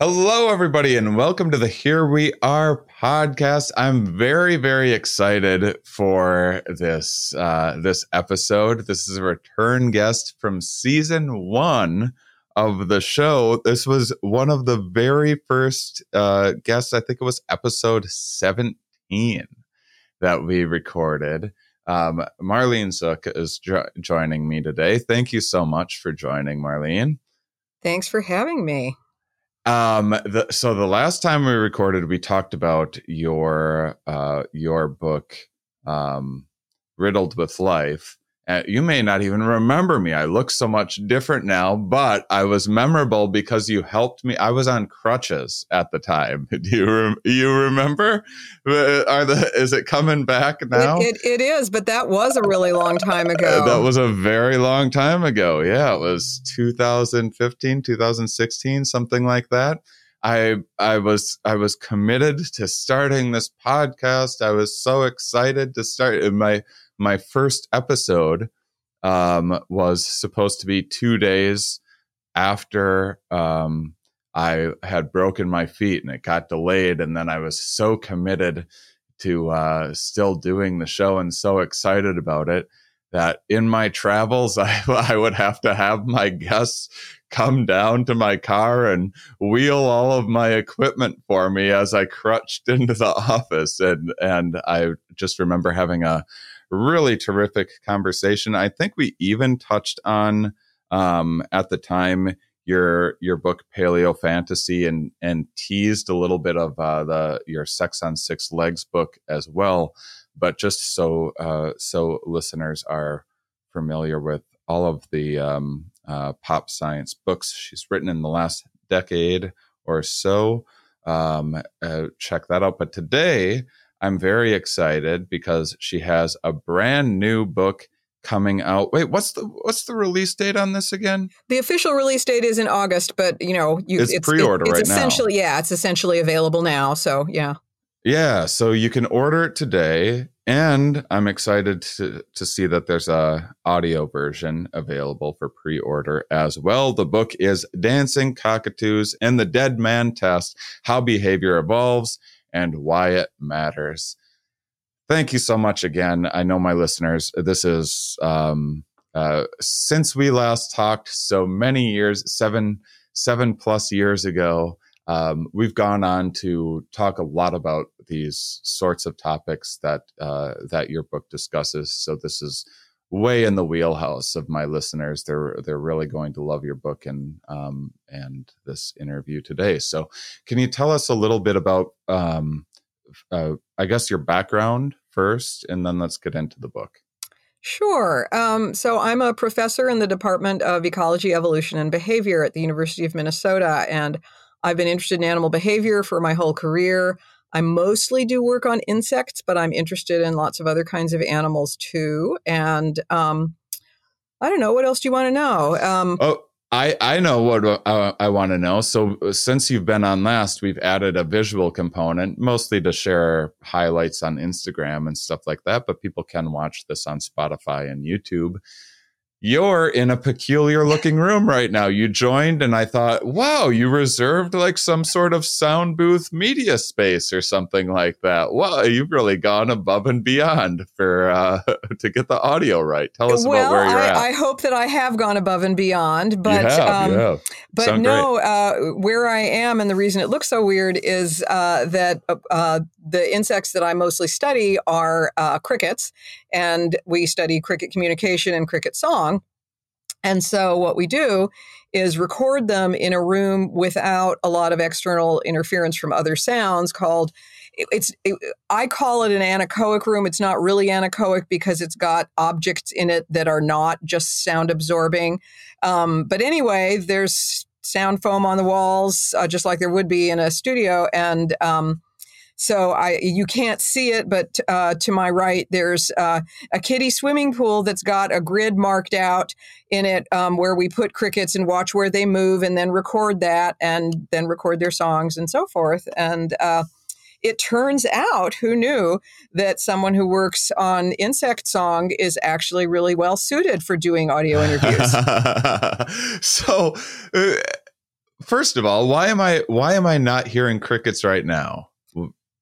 Hello, everybody, and welcome to the Here We Are podcast. I'm very, very excited for this uh, this episode. This is a return guest from season one of the show. This was one of the very first uh, guests. I think it was episode 17 that we recorded. Um, Marlene Zuk is jo- joining me today. Thank you so much for joining, Marlene. Thanks for having me. Um, the, so the last time we recorded, we talked about your uh, your book, um, riddled with life. Uh, you may not even remember me. I look so much different now, but I was memorable because you helped me. I was on crutches at the time. Do you rem- you remember? Uh, Are the is it coming back now? It, it, it is, but that was a really long time ago. That was a very long time ago. Yeah, it was 2015, 2016, something like that. I I was I was committed to starting this podcast. I was so excited to start in my my first episode um, was supposed to be two days after um, I had broken my feet and it got delayed. And then I was so committed to uh, still doing the show and so excited about it that in my travels, I, I would have to have my guests come down to my car and wheel all of my equipment for me as I crutched into the office. And, and I just remember having a, really terrific conversation. I think we even touched on um, at the time your your book Paleo Fantasy and and teased a little bit of uh, the your Sex on Six Legs book as well. But just so uh, so listeners are familiar with all of the um, uh, pop science books she's written in the last decade or so, um, uh, check that out. But today I'm very excited because she has a brand new book coming out. Wait, what's the what's the release date on this again? The official release date is in August, but you know, you, it's, it's pre-order it, it's right essentially, now. Yeah, it's essentially available now. So yeah. Yeah, so you can order it today, and I'm excited to to see that there's a audio version available for pre-order as well. The book is Dancing Cockatoos and the Dead Man Test: How Behavior Evolves and why it matters. Thank you so much again. I know my listeners, this is um, uh, since we last talked so many years, seven, seven plus years ago. Um, we've gone on to talk a lot about these sorts of topics that uh, that your book discusses. So this is way in the wheelhouse of my listeners. They're they're really going to love your book and um, and this interview today. So, can you tell us a little bit about, um, uh, I guess, your background first, and then let's get into the book. Sure. Um, so I'm a professor in the Department of Ecology, Evolution, and Behavior at the University of Minnesota, and I've been interested in animal behavior for my whole career. I mostly do work on insects, but I'm interested in lots of other kinds of animals too. And um, I don't know. What else do you want to know? Um, oh, I, I know what uh, I want to know. So, uh, since you've been on last, we've added a visual component, mostly to share highlights on Instagram and stuff like that. But people can watch this on Spotify and YouTube you're in a peculiar looking room right now. You joined, and I thought, wow, you reserved like some sort of sound booth media space or something like that. Wow, you've really gone above and beyond for uh, to get the audio right. Tell us well, about where you're I, at. I hope that I have gone above and beyond, but have, um, you have. but Sound no, uh, where I am, and the reason it looks so weird is uh, that uh, the insects that I mostly study are uh, crickets, and we study cricket communication and cricket song. And so what we do is record them in a room without a lot of external interference from other sounds called it's it, I call it an anechoic room. It's not really anechoic because it's got objects in it that are not just sound absorbing. Um, but anyway, there's sound foam on the walls, uh, just like there would be in a studio, and um, So I you can't see it, but uh, to my right there's uh, a kiddie swimming pool that's got a grid marked out in it um, where we put crickets and watch where they move, and then record that, and then record their songs and so forth. And uh, it turns out, who knew that someone who works on insect song is actually really well suited for doing audio interviews? so, uh, first of all, why am I why am I not hearing crickets right now?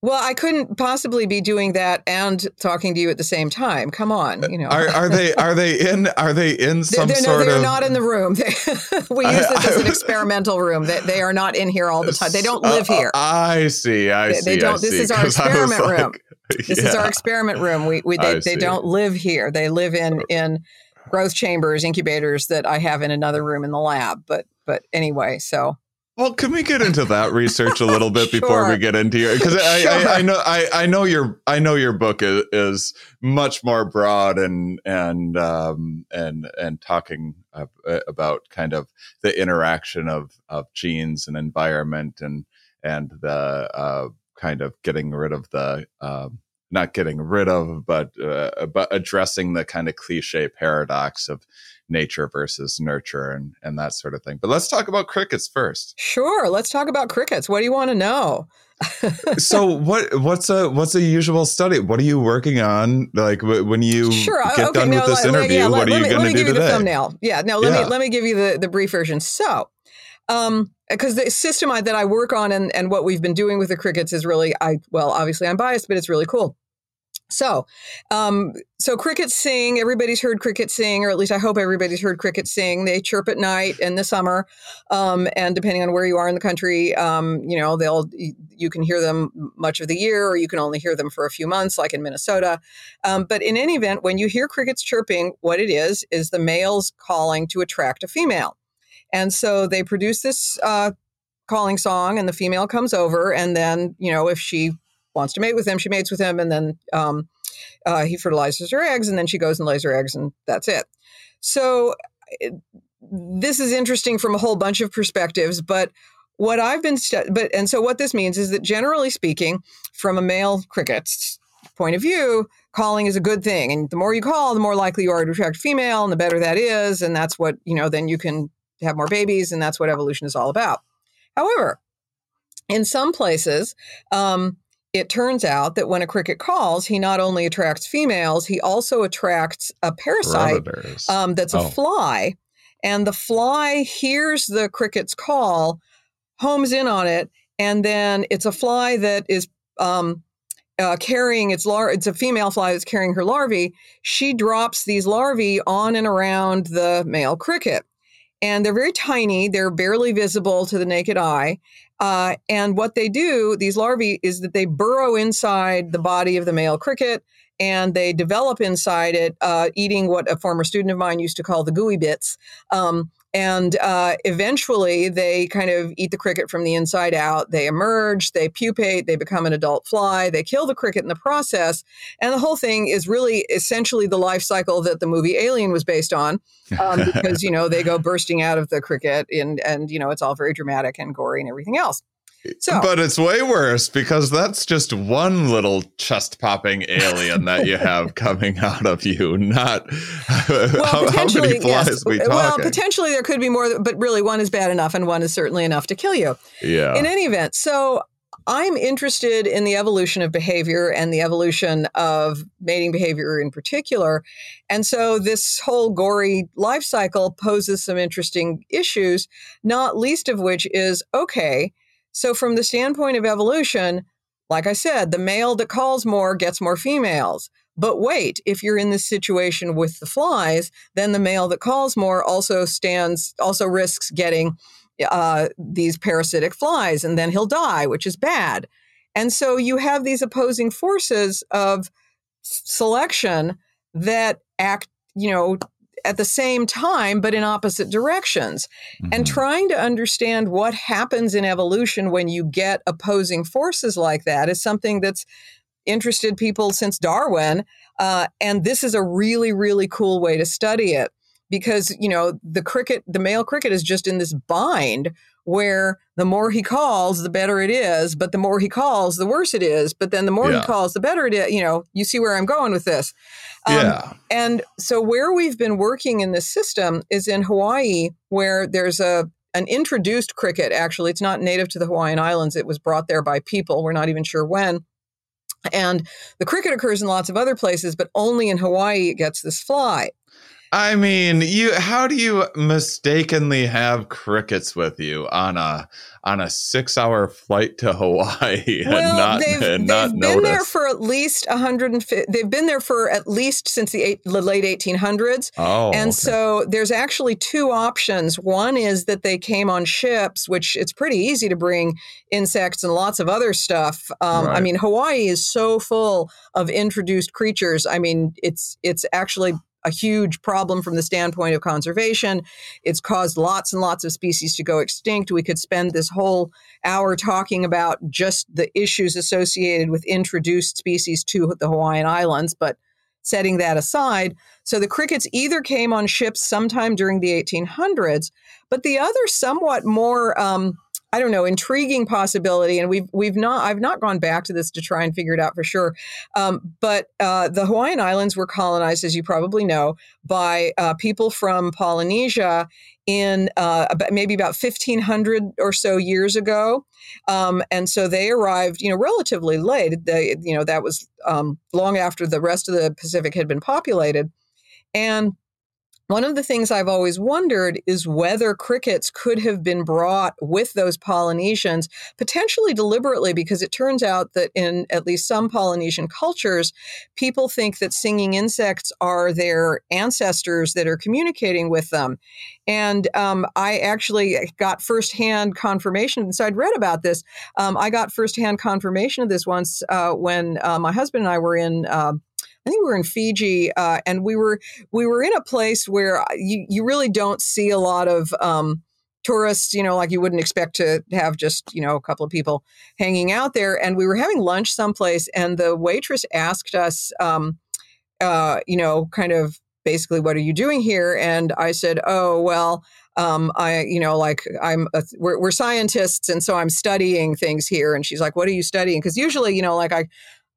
Well, I couldn't possibly be doing that and talking to you at the same time. Come on, you know. Are, are they are they in are they in some they're, sort no, they're of? not in the room. They, we use this as an experimental room. They, they are not in here all the time. They don't live here. Uh, I see. I they, see. They don't. I this see, is our experiment like, room. This yeah. is our experiment room. We, we they, they don't live here. They live in in growth chambers, incubators that I have in another room in the lab. But but anyway, so well, can we get into that research a little bit sure. before we get into your? Because I, sure. I, I, know I, I know your I know your book is, is much more broad and and um, and and talking uh, about kind of the interaction of of genes and environment and and the uh, kind of getting rid of the um, not getting rid of but uh, but addressing the kind of cliche paradox of nature versus nurture and and that sort of thing. But let's talk about crickets first. Sure, let's talk about crickets. What do you want to know? so what what's a what's a usual study? What are you working on? Like when you sure, get okay, done with this let, interview, yeah, what let, are you going to do give today? The thumbnail. Yeah, no, let Yeah. me let me give you the the brief version. So. Um, because the system I, that I work on and, and what we've been doing with the crickets is really, I well, obviously I'm biased, but it's really cool. So, um, so crickets sing. Everybody's heard crickets sing, or at least I hope everybody's heard crickets sing. They chirp at night in the summer, um, and depending on where you are in the country, um, you know they'll you can hear them much of the year, or you can only hear them for a few months, like in Minnesota. Um, but in any event, when you hear crickets chirping, what it is is the males calling to attract a female, and so they produce this uh, calling song, and the female comes over, and then you know if she wants to mate with him, she mates with him, and then um, uh, he fertilizes her eggs, and then she goes and lays her eggs, and that's it. So it, this is interesting from a whole bunch of perspectives, but what I've been stu- but and so what this means is that generally speaking, from a male cricket's point of view, calling is a good thing, and the more you call, the more likely you are to attract female, and the better that is, and that's what you know. Then you can have more babies, and that's what evolution is all about. However, in some places, um, it turns out that when a cricket calls, he not only attracts females, he also attracts a parasite um, that's a Oh. fly. And the fly hears the cricket's call, homes in on it, and then it's a fly that is um, uh, carrying its lar. It's a female fly that's carrying her larvae. She drops these larvae on and around the male cricket, and they're very tiny. They're barely visible to the naked eye. Uh, and what they do, these larvae, is that they burrow inside the body of the male cricket and they develop inside it, uh, eating what a former student of mine used to call the gooey bits. Um, and uh, eventually they kind of eat the cricket from the inside out. They emerge, they pupate, they become an adult fly, they kill the cricket in the process. And the whole thing is really essentially the life cycle that the movie Alien was based on um, because you know they go bursting out of the cricket and and you know it's all very dramatic and gory and everything else. So, but it's way worse because that's just one little chest popping alien that you have coming out of you, not well, how, how many flies yes. we Well, potentially there could be more, but really one is bad enough, and one is certainly enough to kill you. yeah. In any event, so I'm interested in the evolution of behavior and the evolution of mating behavior in particular. And so this whole gory life cycle poses some interesting issues, not least of which is okay, so from the standpoint of evolution, like I said, the male that calls more gets more females. But wait, if you're in this situation with the flies, then the male that calls more also stands, also risks getting uh, these parasitic flies, and then he'll die, which is bad. And so you have these opposing forces of selection that act, you know, at the same time, but in opposite directions. And Mhm. trying to understand what happens in evolution when you get opposing forces like that is something that's interested people since Darwin. Uh, and this is a really, really cool way to study it. because you know the cricket, the male cricket is just in this bind where the more he calls, the better it is, but the more he calls, the worse it is. But then the more Yeah. he calls, the better it is. You know, you see where I'm going with this. Um, yeah. and so where we've been working in this system is in Hawaii, where there's a an introduced cricket. Actually, it's not native to the Hawaiian Islands. It was brought there by people. We're not even sure when. And the cricket occurs in lots of other places, but only in Hawaii it gets this fly. I mean, you how do you mistakenly have crickets with you on a on a six hour flight to Hawaii and well, not they've, and not they've been there for at least 150. They've been there for at least since the, eight, the late 1800s. oh, and okay. so there's actually two options. One is that they came on ships, which it's pretty easy to bring insects and lots of other stuff. Um, I mean, Hawaii is so full of introduced creatures. I mean, it's it's actually a huge problem from the standpoint of conservation. It's caused lots and lots of species to go extinct. We could spend this whole hour talking about just the issues associated with introduced species to the Hawaiian Islands, but setting that aside, so the crickets either came on ships sometime during the 1800s, but the other somewhat more um, I don't know, intriguing possibility, and we've we've not I've not gone back to this to try and figure it out for sure. Um, but uh, the Hawaiian Islands were colonized, as you probably know, by uh, people from Polynesia in uh, maybe about 1500 or so years ago, um, and so they arrived, you know, relatively late. They, you know, that was um, long after the rest of the Pacific had been populated, and one of the things I've always wondered is whether crickets could have been brought with those Polynesians, potentially deliberately, because it turns out that in at least some Polynesian cultures, people think that singing insects are their ancestors that are communicating with them. And um, I actually got firsthand confirmation. So I'd read about this. Um, I got firsthand confirmation of this once uh, when uh, my husband and I were in. Uh, I think we were in Fiji, uh, and we were we were in a place where you you really don't see a lot of um, tourists. You know, like you wouldn't expect to have just you know a couple of people hanging out there. And we were having lunch someplace, and the waitress asked us, um, uh, you know, kind of basically, "What are you doing here?" And I said, "Oh, well." Um, I, you know, like I'm, a, we're, we're scientists, and so I'm studying things here. And she's like, "What are you studying?" Because usually, you know, like I,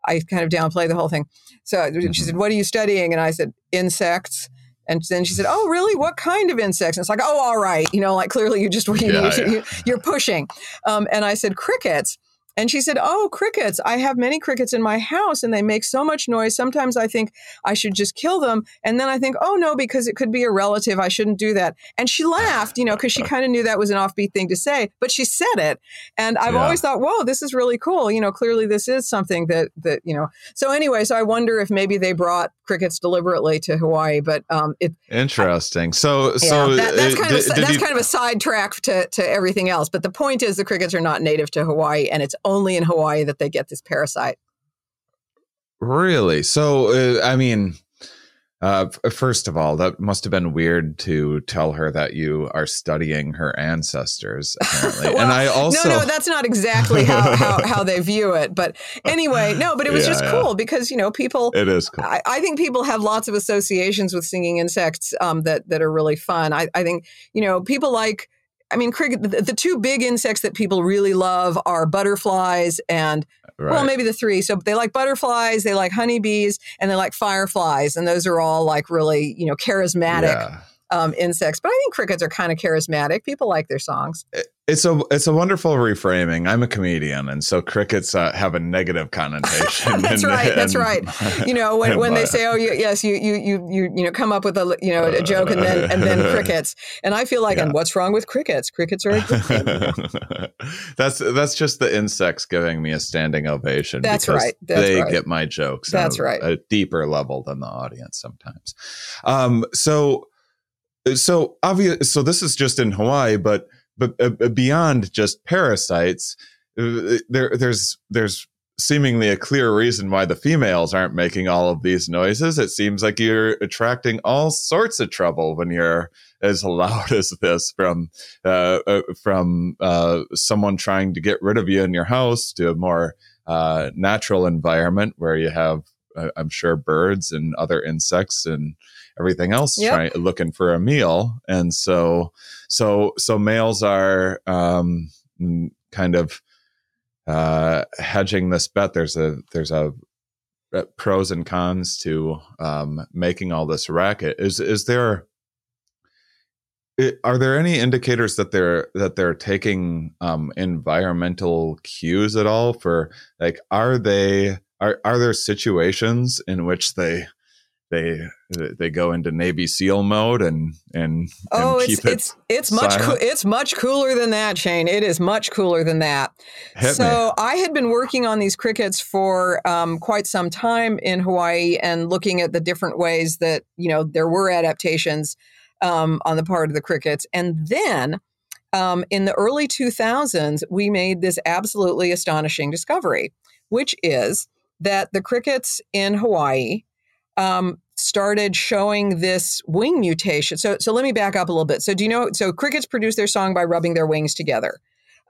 I kind of downplay the whole thing. So she said, "What are you studying?" And I said, "Insects." And then she said, "Oh, really? What kind of insects?" And it's like, "Oh, all right, you know, like clearly you just you, Yeah, you, yeah. you're pushing." Um, and I said, "Crickets." And she said, Oh, crickets. I have many crickets in my house and they make so much noise. Sometimes I think I should just kill them. And then I think, Oh, no, because it could be a relative. I shouldn't do that. And she laughed, you know, because she kind of knew that was an offbeat thing to say, but she said it. And I've Yeah. always thought, Whoa, this is really cool. You know, clearly this is something that, that, you know. So anyway, so I wonder if maybe they brought crickets deliberately to Hawaii, but um, it, Interesting. So, yeah, so that, that's uh, kind of a, that's you- kind of a sidetrack to to everything else. But the point is, the crickets are not native to Hawaii, and it's only in Hawaii that they get this parasite. Really? So, uh, I mean, uh, first of all, that must have been weird to tell her that you are studying her ancestors, apparently. and I also, no, no, that's not exactly how, how how they view it. But anyway, no, but it was Yeah, just yeah. cool because you know people. it is cool. I, I think people have lots of associations with singing insects um, that that are really fun. I, I think you know people like. I mean, cricket. The, the two big insects that people really love are butterflies and Right. Well, maybe the three. So they like butterflies, they like honeybees, and they like fireflies, and those are all like really, you know, charismatic Yeah. um, insects. But I think crickets are kind of charismatic. People like their songs. It's a it's a wonderful reframing. I'm a comedian, and so crickets uh, have a negative connotation. That's and- right, that's and- right. You know, when, when they say, "Oh, you, yes, you you you you you know, come up with a you know a joke and then and then crickets," and I feel like, Yeah. and what's wrong with crickets? Crickets are a good thing. that's that's just the insects giving me a standing ovation. That's because right, that's they right. get my jokes. on That's a, right. A deeper level than the audience sometimes. Um, so so obvious. So this is just in Hawaii, but but uh, uh, beyond just parasites, uh, there there's there's seemingly a clear reason why the females aren't making all of these noises. It seems like you're attracting all sorts of trouble when you're as loud as this from uh, uh, from uh, someone trying to get rid of you in your house to a more uh, natural environment where you have, I'm sure, birds and other insects and everything else Yep. trying looking for a meal. And so so so males are um, kind of uh, hedging this bet. There's a there's a uh, pros and cons to um, making all this racket is is there are there any indicators that they're that they're taking um, environmental cues at all for like are they are are there situations in which they they they go into Navy SEAL mode and and, Oh, and it's keep it it's it's much it's much cooler than that, Shane. It is much cooler than that. hit so I had been working on these crickets for um, quite some time in Hawaii and looking at the different ways that you know there were adaptations um, on the part of the crickets, and then um, in the early 2000s we made this absolutely astonishing discovery, which is that the crickets in Hawaii um, started showing this wing mutation. So, so let me back up a little bit. So, do you know? So, crickets produce their song by rubbing their wings together.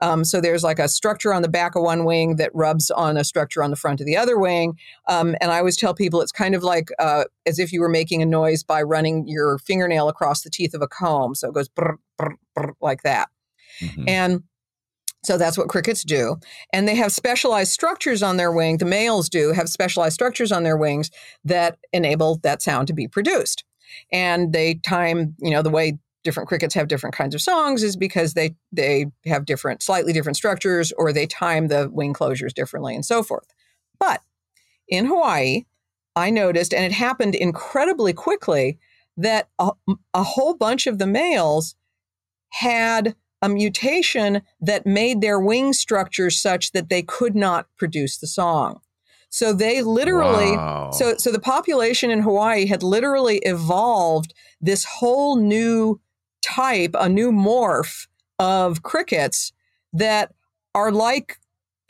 Um, so there's like a structure on the back of one wing that rubs on a structure on the front of the other wing. Um, and I always tell people it's kind of like uh, as if you were making a noise by running your fingernail across the teeth of a comb. So it goes brr, brr, brr, like that. me. Mhm. And so that's what crickets do. And they have specialized structures on their wing. The males do have specialized structures on their wings that enable that sound to be produced. And they time, you know, the way different crickets have different kinds of songs is because they they have different slightly different structures or they time the wing closures differently and so forth. But in Hawaii, I noticed and it happened incredibly quickly that a, a whole bunch of the males had a mutation that made their wing structures such that they could not produce the song. So they literally Wow. so so the population in Hawaii had literally evolved this whole new type, a new morph of crickets that are like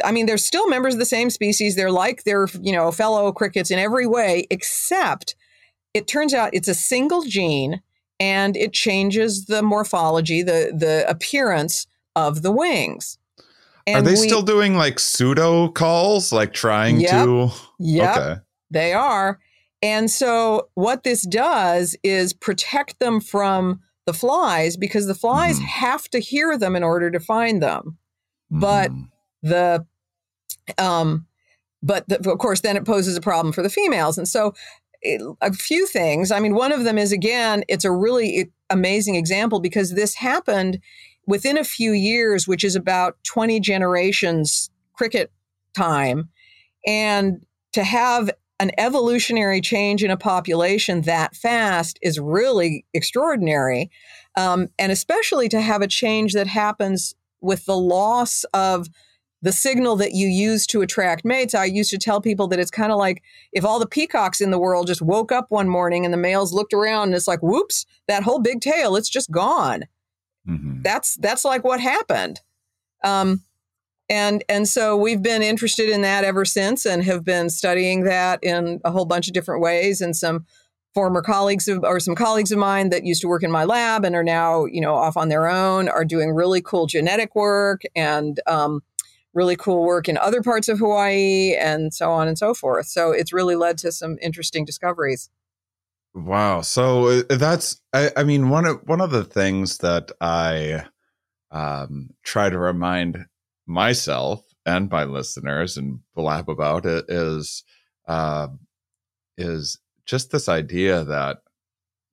I mean, they're still members of the same species. They're like their, you know, fellow crickets in every way, except it turns out it's a single gene and it changes the morphology, the the appearance of the wings. Are they we- still doing like pseudo calls, like trying Yep. to? Yeah, Okay. They are. And so what this does is protect them from the flies because the flies Mhm. have to hear them in order to find them. But Mhm. The um but the, of course then it poses a problem for the females. And so a few things. I mean, one of them is again, it's a really amazing example because this happened within a few years, which is about 20 generations cricket time. And to have an evolutionary change in a population that fast is really extraordinary. Um, and especially to have a change that happens with the loss of the signal that you use to attract mates. I used to tell people that it's kind of like if all the peacocks in the world just woke up one morning and the males looked around and it's like, whoops, that whole big tail, it's just gone Mhm. that's that's like what happened um, and and so we've been interested in that ever since and have been studying that in a whole bunch of different ways and some former colleagues of, or some colleagues of mine that used to work in my lab and are now you know off on their own are doing really cool genetic work and um, really cool work in other parts of hawaii and so on and so forth so it's really led to some interesting discoveries Wow. So uh, that's I, I mean one of one of the things that I um, try to remind myself and my listeners and blab about it is uh, is just this idea that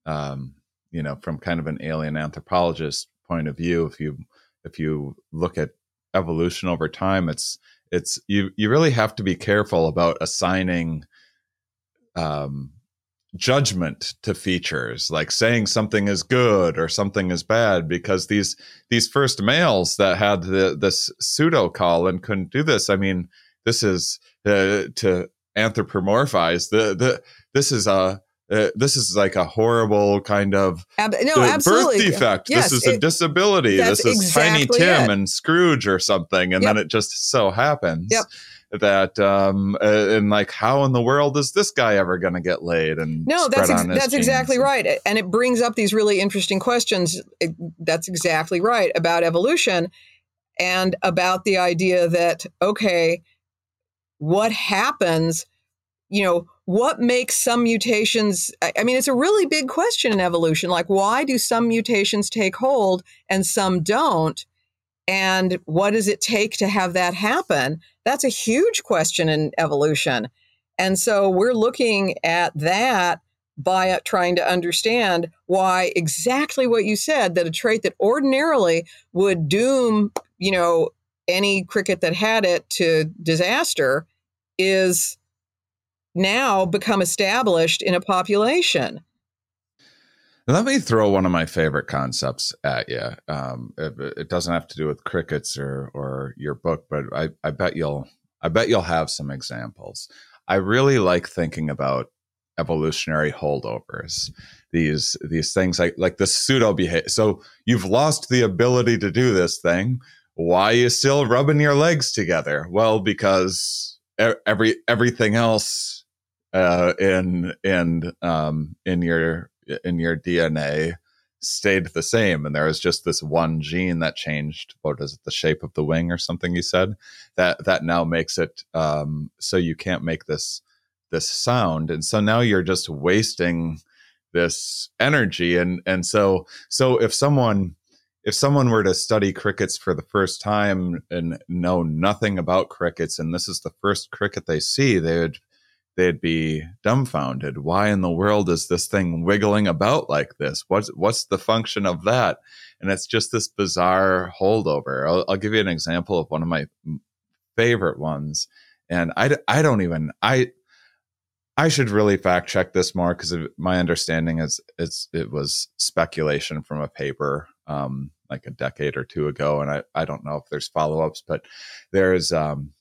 um, you know from kind of an alien anthropologist point of view if you if you look at evolution over time it's it's you you really have to be careful about assigning um judgment to features like saying something is good or something is bad because these these first males that had the, this pseudo call and couldn't do this i mean this is uh, to anthropomorphize the the this is a uh, this is like a horrible kind of Ab- no absolutely birth defect. Yes, this is a disability. This is Tiny Tim it. and Scrooge or something, and Yep. then it just so happens Yep. that um uh, and like how in the world is this guy ever going to get laid and No, that's ex- that's exactly genes? right, and it brings up these really interesting questions. It- that's exactly right about evolution and about the idea that okay, what happens? You know, what makes some mutations i mean it's a really big question in evolution. Like why do some mutations take hold and some don't? And what does it take to have that happen? That's a huge question in evolution. And so we're looking at that by uh, trying to understand why exactly what you said that a trait that ordinarily would doom you know any cricket that had it to disaster is now become established in a population. Let me throw one of my favorite concepts at you. Um, it, it, doesn't have to do with crickets or or your book, but I, I bet you'll I bet you'll have some examples. I really like thinking about evolutionary holdovers. These these things like like the pseudo behavior. So you've lost the ability to do this thing. Why are you still rubbing your legs together? Well, because every everything else uh, in in um, in your in your DNA stayed the same, and there was just this one gene that changed. What is it? The shape of the wing, or something you said that that now makes it um, so you can't make this this sound, and so now you're just wasting this energy, and and so so if someone if someone were to study crickets for the first time and know nothing about crickets and this is the first cricket they see they would they'd be dumbfounded. Why in the world is this thing wiggling about like this? What's what's the function of that? And it's just this bizarre holdover. I'll, I'll give you an example of one of my favorite ones, and I I don't even I I should really fact check this more because my understanding is it's it was speculation from a paper um, like a decade or two ago, and I I don't know if there's follow ups, but there's um,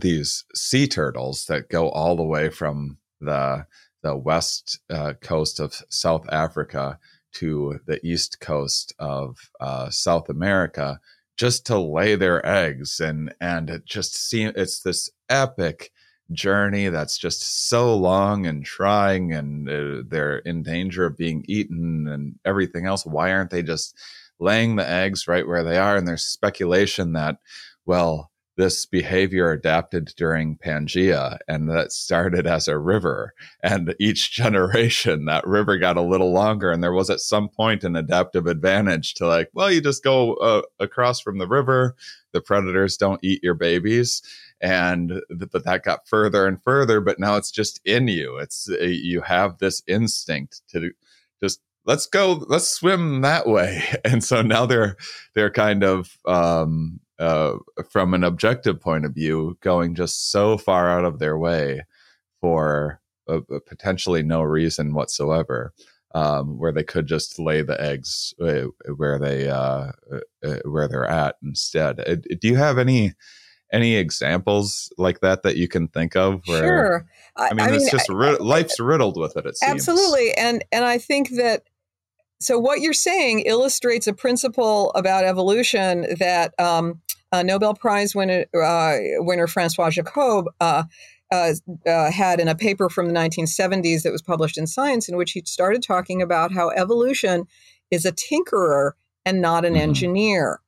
these sea turtles that go all the way from the the west uh, coast of South Africa to the east coast of uh, South America just to lay their eggs and and it just seems it's this epic journey that's just so long and trying and uh, they're in danger of being eaten and everything else. Why aren't they just laying the eggs right where they are? And there's speculation that well this behavior adapted during Pangea, and that started as a river. And each generation, that river got a little longer, and there was at some point an adaptive advantage to like, well, you just go uh, across from the river. The predators don't eat your babies, and but that got further and further. But now it's just in you. It's uh, you have this instinct to just let's go let's swim that way and so now they're they're kind of um uh, from an objective point of view, going just so far out of their way for a, a potentially no reason whatsoever, um, where they could just lay the eggs uh, where they uh, uh, where they're at instead. Do you have any? Any examples like that that you can think of? Where, sure. I, I mean, I it's mean, just life's riddled with it. It seems absolutely, and and I think that so what you're saying illustrates a principle about evolution that um, uh, Nobel Prize winner, uh, winner Francois Jacob uh, uh, uh, had in a paper from the 1970s that was published in Science, in which he started talking about how evolution is a tinkerer and not an mm-hmm. engineer.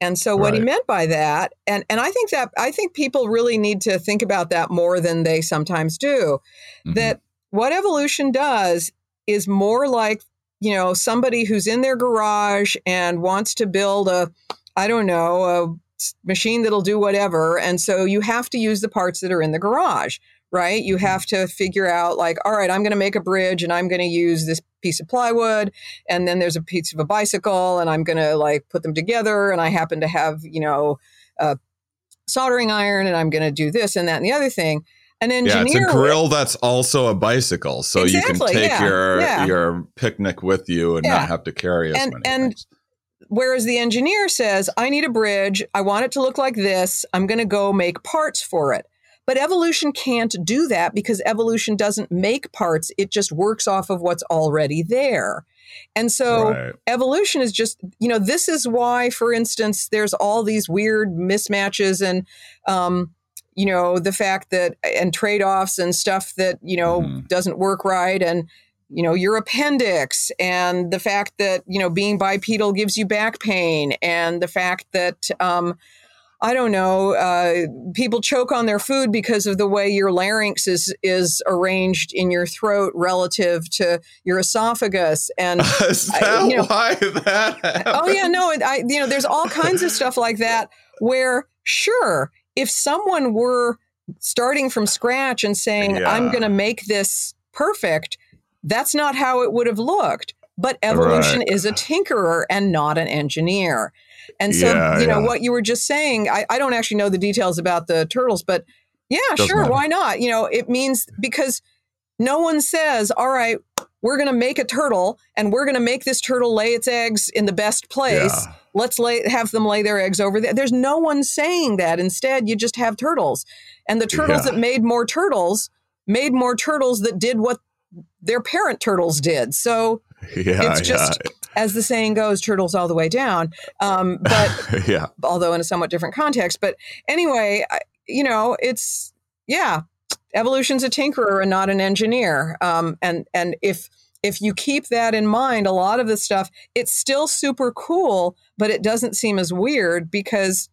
And so what right. he meant by that, and, and I think that I think people really need to think about that more than they sometimes do. Mm-hmm. That what evolution does is more like, you know, somebody who's in their garage and wants to build a, I don't know, a machine that'll do whatever. And so you have to use the parts that are in the garage, right? You have to figure out, like, all right, I'm going to make a bridge and I'm going to use this piece of plywood. And then there's a piece of a bicycle and I'm going to like put them together. And I happen to have, you know, a soldering iron and I'm going to do this and that and the other thing. An engineer. Yeah, it's a grill that's also a bicycle, so exactly, you can take yeah, your yeah. your picnic with you and not have to carry as and, many and, things. Whereas the engineer says, I need a bridge. I want it to look like this. I'm going to go make parts for it. But evolution can't do that because evolution doesn't make parts. It just works off of what's already there. And so right. evolution is just, you know, this is why, for instance, there's all these weird mismatches and, um, you know, the fact that, and trade offs and stuff that, you know, mm-hmm. doesn't work right. And, you know your appendix and the fact that you know being bipedal gives you back pain and the fact that um, I don't know, uh, people choke on their food because of the way your larynx is is arranged in your throat relative to your esophagus, and Is that I- you know- why that? Happened? oh yeah, no, I you know, there's all kinds of stuff like that where sure, if someone were starting from scratch and saying I'm going to make this perfect, that's not how it would have looked. But evolution Right. is a tinkerer and not an engineer. And so, Yeah, you know, yeah. what you were just saying, I, I don't actually know the details about the turtles, but yeah, Doesn't sure, matter. why not? You know, it means because no one says, all right, we're going to make a turtle and we're going to make this turtle lay its eggs in the best place. Yeah. Let's lay have them lay their eggs over there. There's no one saying that. Instead, you just have turtles. And the turtles Yeah. that made more turtles made more turtles that did what their parent turtles did. So, Yeah, It's just- as the saying goes, turtles all the way down. Um, but yeah, although in a somewhat different context. But anyway, you know, it's yeah, evolution's a tinkerer and not an engineer. Um, and and if if you keep that in mind, a lot of the stuff it's still super cool, but it doesn't seem as weird because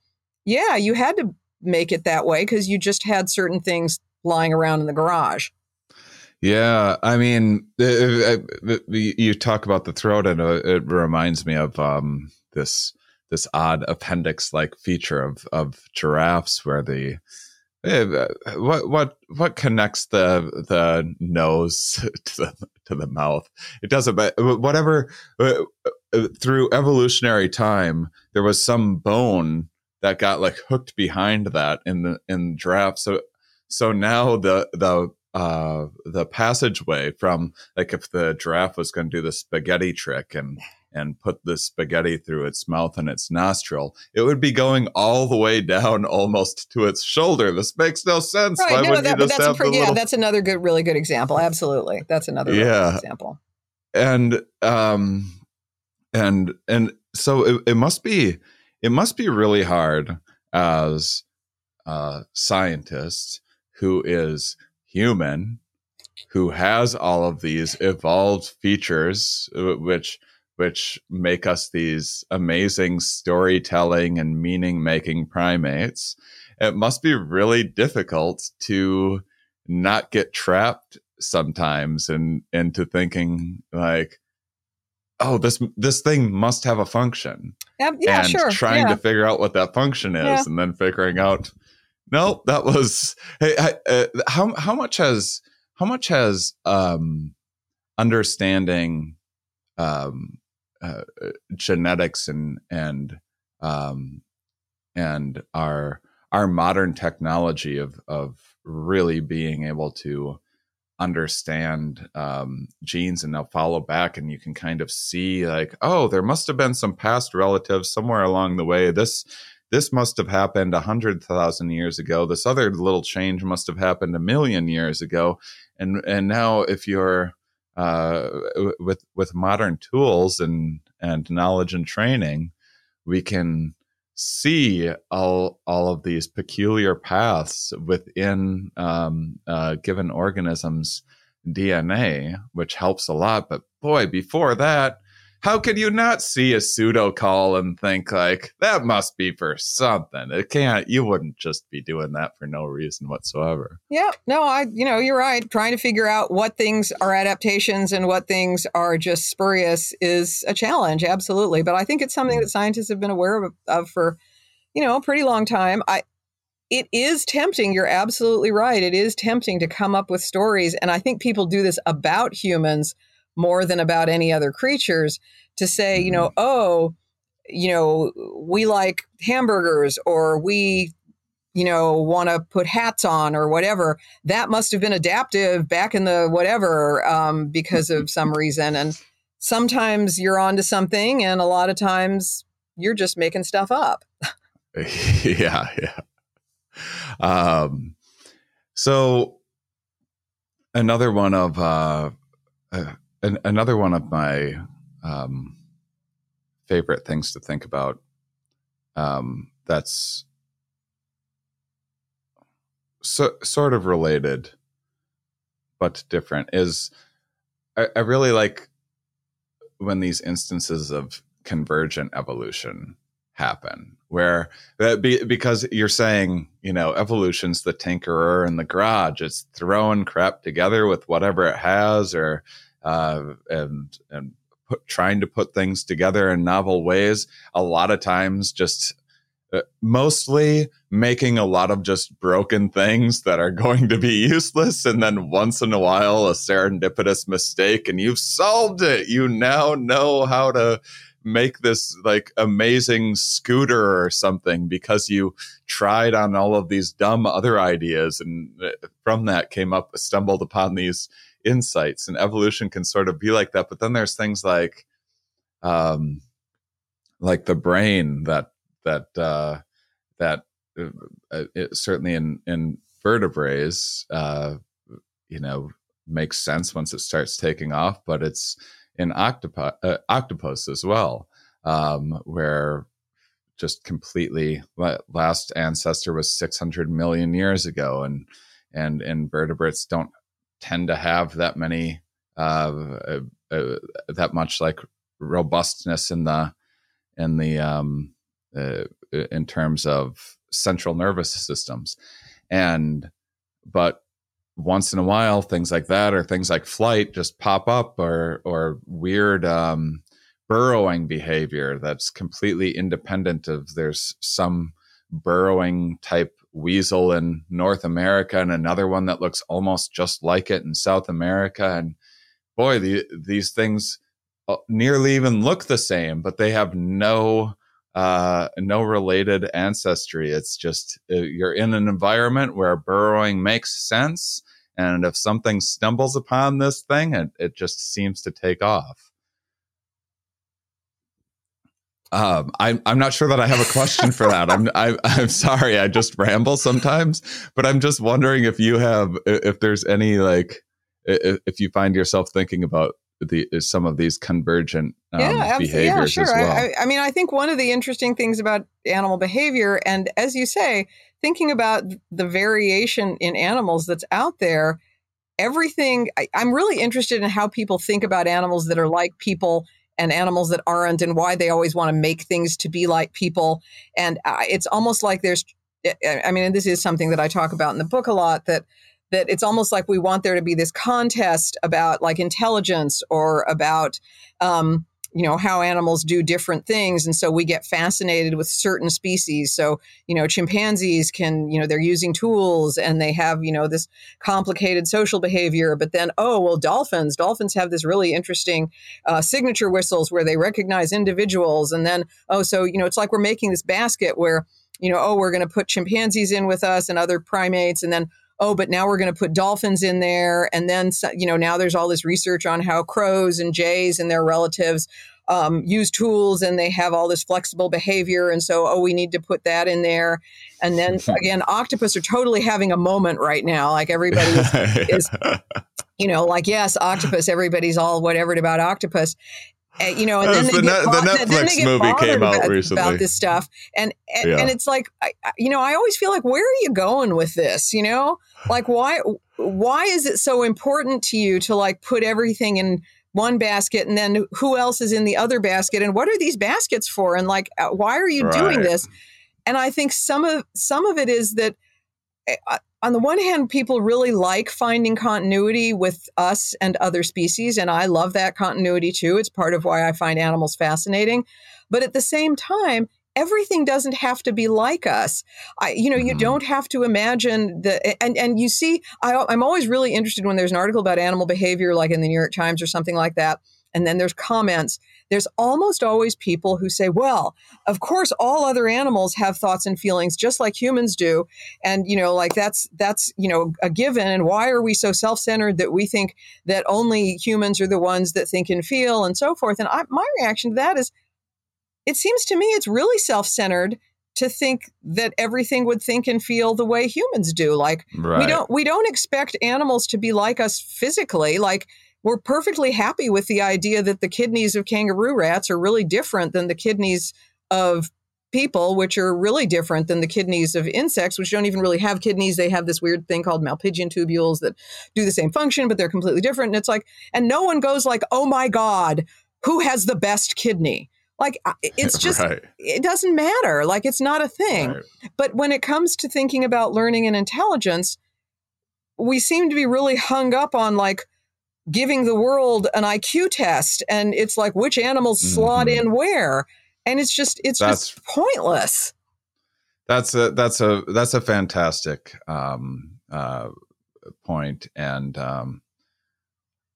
yeah, you had to make it that way because you just had certain things lying around in the garage. Yeah, I mean, uh, uh, uh, you talk about the throat, and it reminds me of um, this this odd appendix-like feature of of giraffes, where the what what what connects the the nose to the to the mouth? It doesn't, but whatever. Uh, uh, through evolutionary time, there was some bone that got like hooked behind that in the in giraffe. So so now the the uh the passageway from like if the giraffe was going to do the spaghetti trick and and put the spaghetti through its mouth and its nostril it would be going all the way down almost to its shoulder this makes no sense why no, wouldn't that, you just that's have pre- the yeah, little that's another good, really good example. Absolutely, that's another really good Yeah. example. and um and and so it, it must be it must be really hard as a scientist who is human who has all of these evolved features uh, which which make us these amazing storytelling and meaning making primates it must be really difficult to not get trapped sometimes and into thinking like oh this this thing must have a function Yeah, yeah and sure. trying yeah. to figure out what that function is Yeah. and then figuring out no that was hey I- uh, how how much has how much has um understanding um uh, genetics and and um and our our modern technology of of really being able to understand um, genes and they'll follow back and you can kind of see like oh there must have been some past relatives somewhere along the way. This this must have happened a hundred thousand years ago. This other little change must have happened a million years ago. And and now if you're uh, with with modern tools and and knowledge and training we can see all all of these peculiar paths within um, uh, given organisms DNA, which helps a lot. But boy, before that, how could you not see a pseudo call and think like that must be for something? It can't. You wouldn't just be doing that for no reason whatsoever. Yeah, no, I, you know, you're right. Trying to figure out what things are adaptations and what things are just spurious is a challenge, absolutely. But I think it's something hmm. that scientists have been aware of, of for, you know, a pretty long time. I, it is tempting. You're absolutely right. It is tempting to come up with stories, and I think people do this about humans more than about any other creatures. To say, you know, oh, you know, we like hamburgers, or we you know, want to put hats on or whatever, that must have been adaptive back in the whatever um, because of some reason. And sometimes you're onto something, and a lot of times you're just making stuff up. yeah, yeah. Um, so another one of uh, uh, an, another one of my um, favorite things to think about. Um, that's so, sort of related, but different. Is I, I really like when these instances of convergent evolution happen where that be, because you're saying you know evolution's the tinkerer in the garage it's throwing crap together with whatever it has or uh, and and put, trying to put things together in novel ways a lot of times just uh, mostly making a lot of just broken things that are going to be useless and then once in a while a serendipitous mistake and you've solved it! You now know how to make this like amazing scooter or something because you tried on all of these dumb other ideas and uh, from that came up stumbled upon these insights and evolution can sort of be like that but then there's things like um like the brain that that uh that uh, uh it, certainly in in vertebrates uh you know makes sense once it starts taking off but it's in octopi, uh, octopus as well, um, where just completely last ancestor was 600 million years ago, and and invertebrates don't tend to have that many uh, uh, uh, that much like robustness in the in the um, uh, in terms of central nervous systems, and but once in a while things like that or things like flight just pop up or or weird um, burrowing behavior that's completely independent of there's some burrowing type weasel in North America and another one that looks almost just like it in South America and boy the, these things uh, nearly even look the same but they have no uh, no related ancestry. It's just uh, you're in an environment where burrowing makes sense, and if something stumbles upon this thing, it, it just seems to take off. Um, I'm I'm not sure that I have a question for that. I'm I, am i am sorry. I just ramble sometimes, but I'm just wondering if you have if there's any like if you find yourself thinking about the some of these convergent um, yeah, behaviors yeah, sure. Well. I, I, mean, I think one of the interesting things about animal behavior, and as you say, thinking about the variation in animals that's out there, everything. I, I'm really interested in how people think about animals that are like people and animals that aren't, and why they always want to make things to be like people. And uh, it's almost like there's. I mean, this is something that I talk about in the book a lot. That that it's almost like we want there to be this contest about like intelligence or about um, you know how animals do different things. And so we get fascinated with certain species. So you know chimpanzees can you know they're using tools and they have you know this complicated social behavior. But then oh well dolphins dolphins have this really interesting uh, signature whistles where they recognize individuals. And then oh so you know it's like we're making this basket where you know oh we're going to put chimpanzees in with us and other primates. And then oh, but now we're going to put dolphins in there. And then, you know, now there's all this research on how crows and jays and their relatives um, use tools and they have all this flexible behavior. And so, oh, we need to put that in there. And then again, octopus are totally having a moment right now. Like everybody is, is you know, like, yes, octopus, everybody's all whatever about octopus. Uh, you know, and then, the, get, the, Netflix movie came out about, recently about this stuff, and and, yeah. and it's like, I, you know, I always feel like, where are you going with this? You know, like why why is it so important to you to like put everything in one basket and then who else is in the other basket and what are these baskets for and like uh, why are you right. doing this? And I think some of some of it is that on the one hand, people really like finding continuity with us and other species, and I love that continuity too. It's part of why I find animals fascinating. But at the same time, everything doesn't have to be like us. I, you know, mm-hmm. you don't have to imagine the and and you see, I, I'm always really interested when there's an article about animal behavior, like in the New York Times or something like that and then there's comments, there's almost always people who say, well, of course, all other animals have thoughts and feelings just like humans do. And, you know, like that's, that's, you know, a given. And why are we so self centered that we think that only humans are the ones that think and feel and so forth? And I, my reaction to that is, it seems to me it's really self centered to think that everything would think and feel the way humans do like right. we don't we don't expect animals to be like us physically like we're perfectly happy with the idea that the kidneys of kangaroo rats are really different than the kidneys of people, which are really different than the kidneys of insects, which don't even really have kidneys. They have this weird thing called Malpighian tubules that do the same function, but they're completely different. And it's like, and no one goes like, oh my God, who has the best kidney? Like uh, it's just right. it doesn't matter. Like it's not a thing. right. But when it comes to thinking about learning and intelligence, we seem to be really hung up on like giving the world an IQ test and it's like which animals slot Mhm. in where. And it's just it's That's- just pointless. That's a that's a that's a fantastic um, uh, point, and um,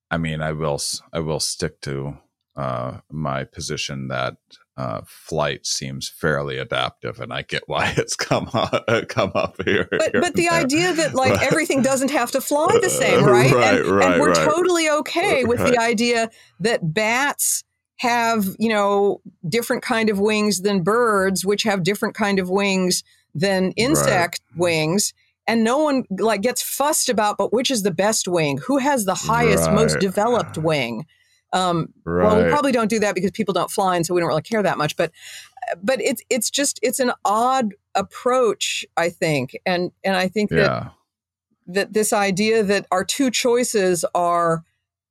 I mean, I will I will stick to uh, my position that uh, flight seems fairly adaptive, and I get why it's come up, come up here. But here but the there. idea that like But- everything doesn't have to fly the same, right? Right, and, right, and we're right. totally okay with the idea that bats have, you know, different kind of wings than birds, which have different kind of wings than insect wings. And no one like gets fussed about, but which is the best wing? Who has the highest, most developed wing? Um, right. well, we probably don't do that because people don't fly, and so we don't really care that much. But, but it's it's just it's an odd approach, I think, and and I think that yeah, that this idea that our two choices are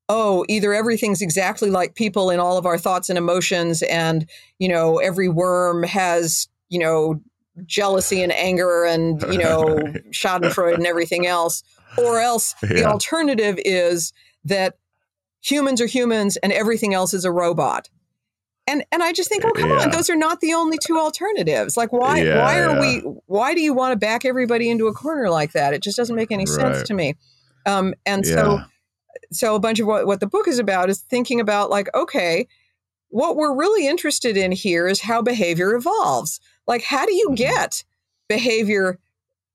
oh either everything's exactly like people in all of our thoughts and emotions and you know every worm has you know jealousy and anger and you know schadenfreude and everything else or else the alternative is that humans are humans and everything else is a robot. And and i just think oh come Yeah. on those are not the only two alternatives. Like why Yeah, why are yeah. we why do you want to back everybody into a corner like that? It just doesn't make any sense to me. Um and so so a bunch of what, what the book is about is thinking about like okay what we're really interested in here is how behavior evolves. Like how do you Mhm. get behavior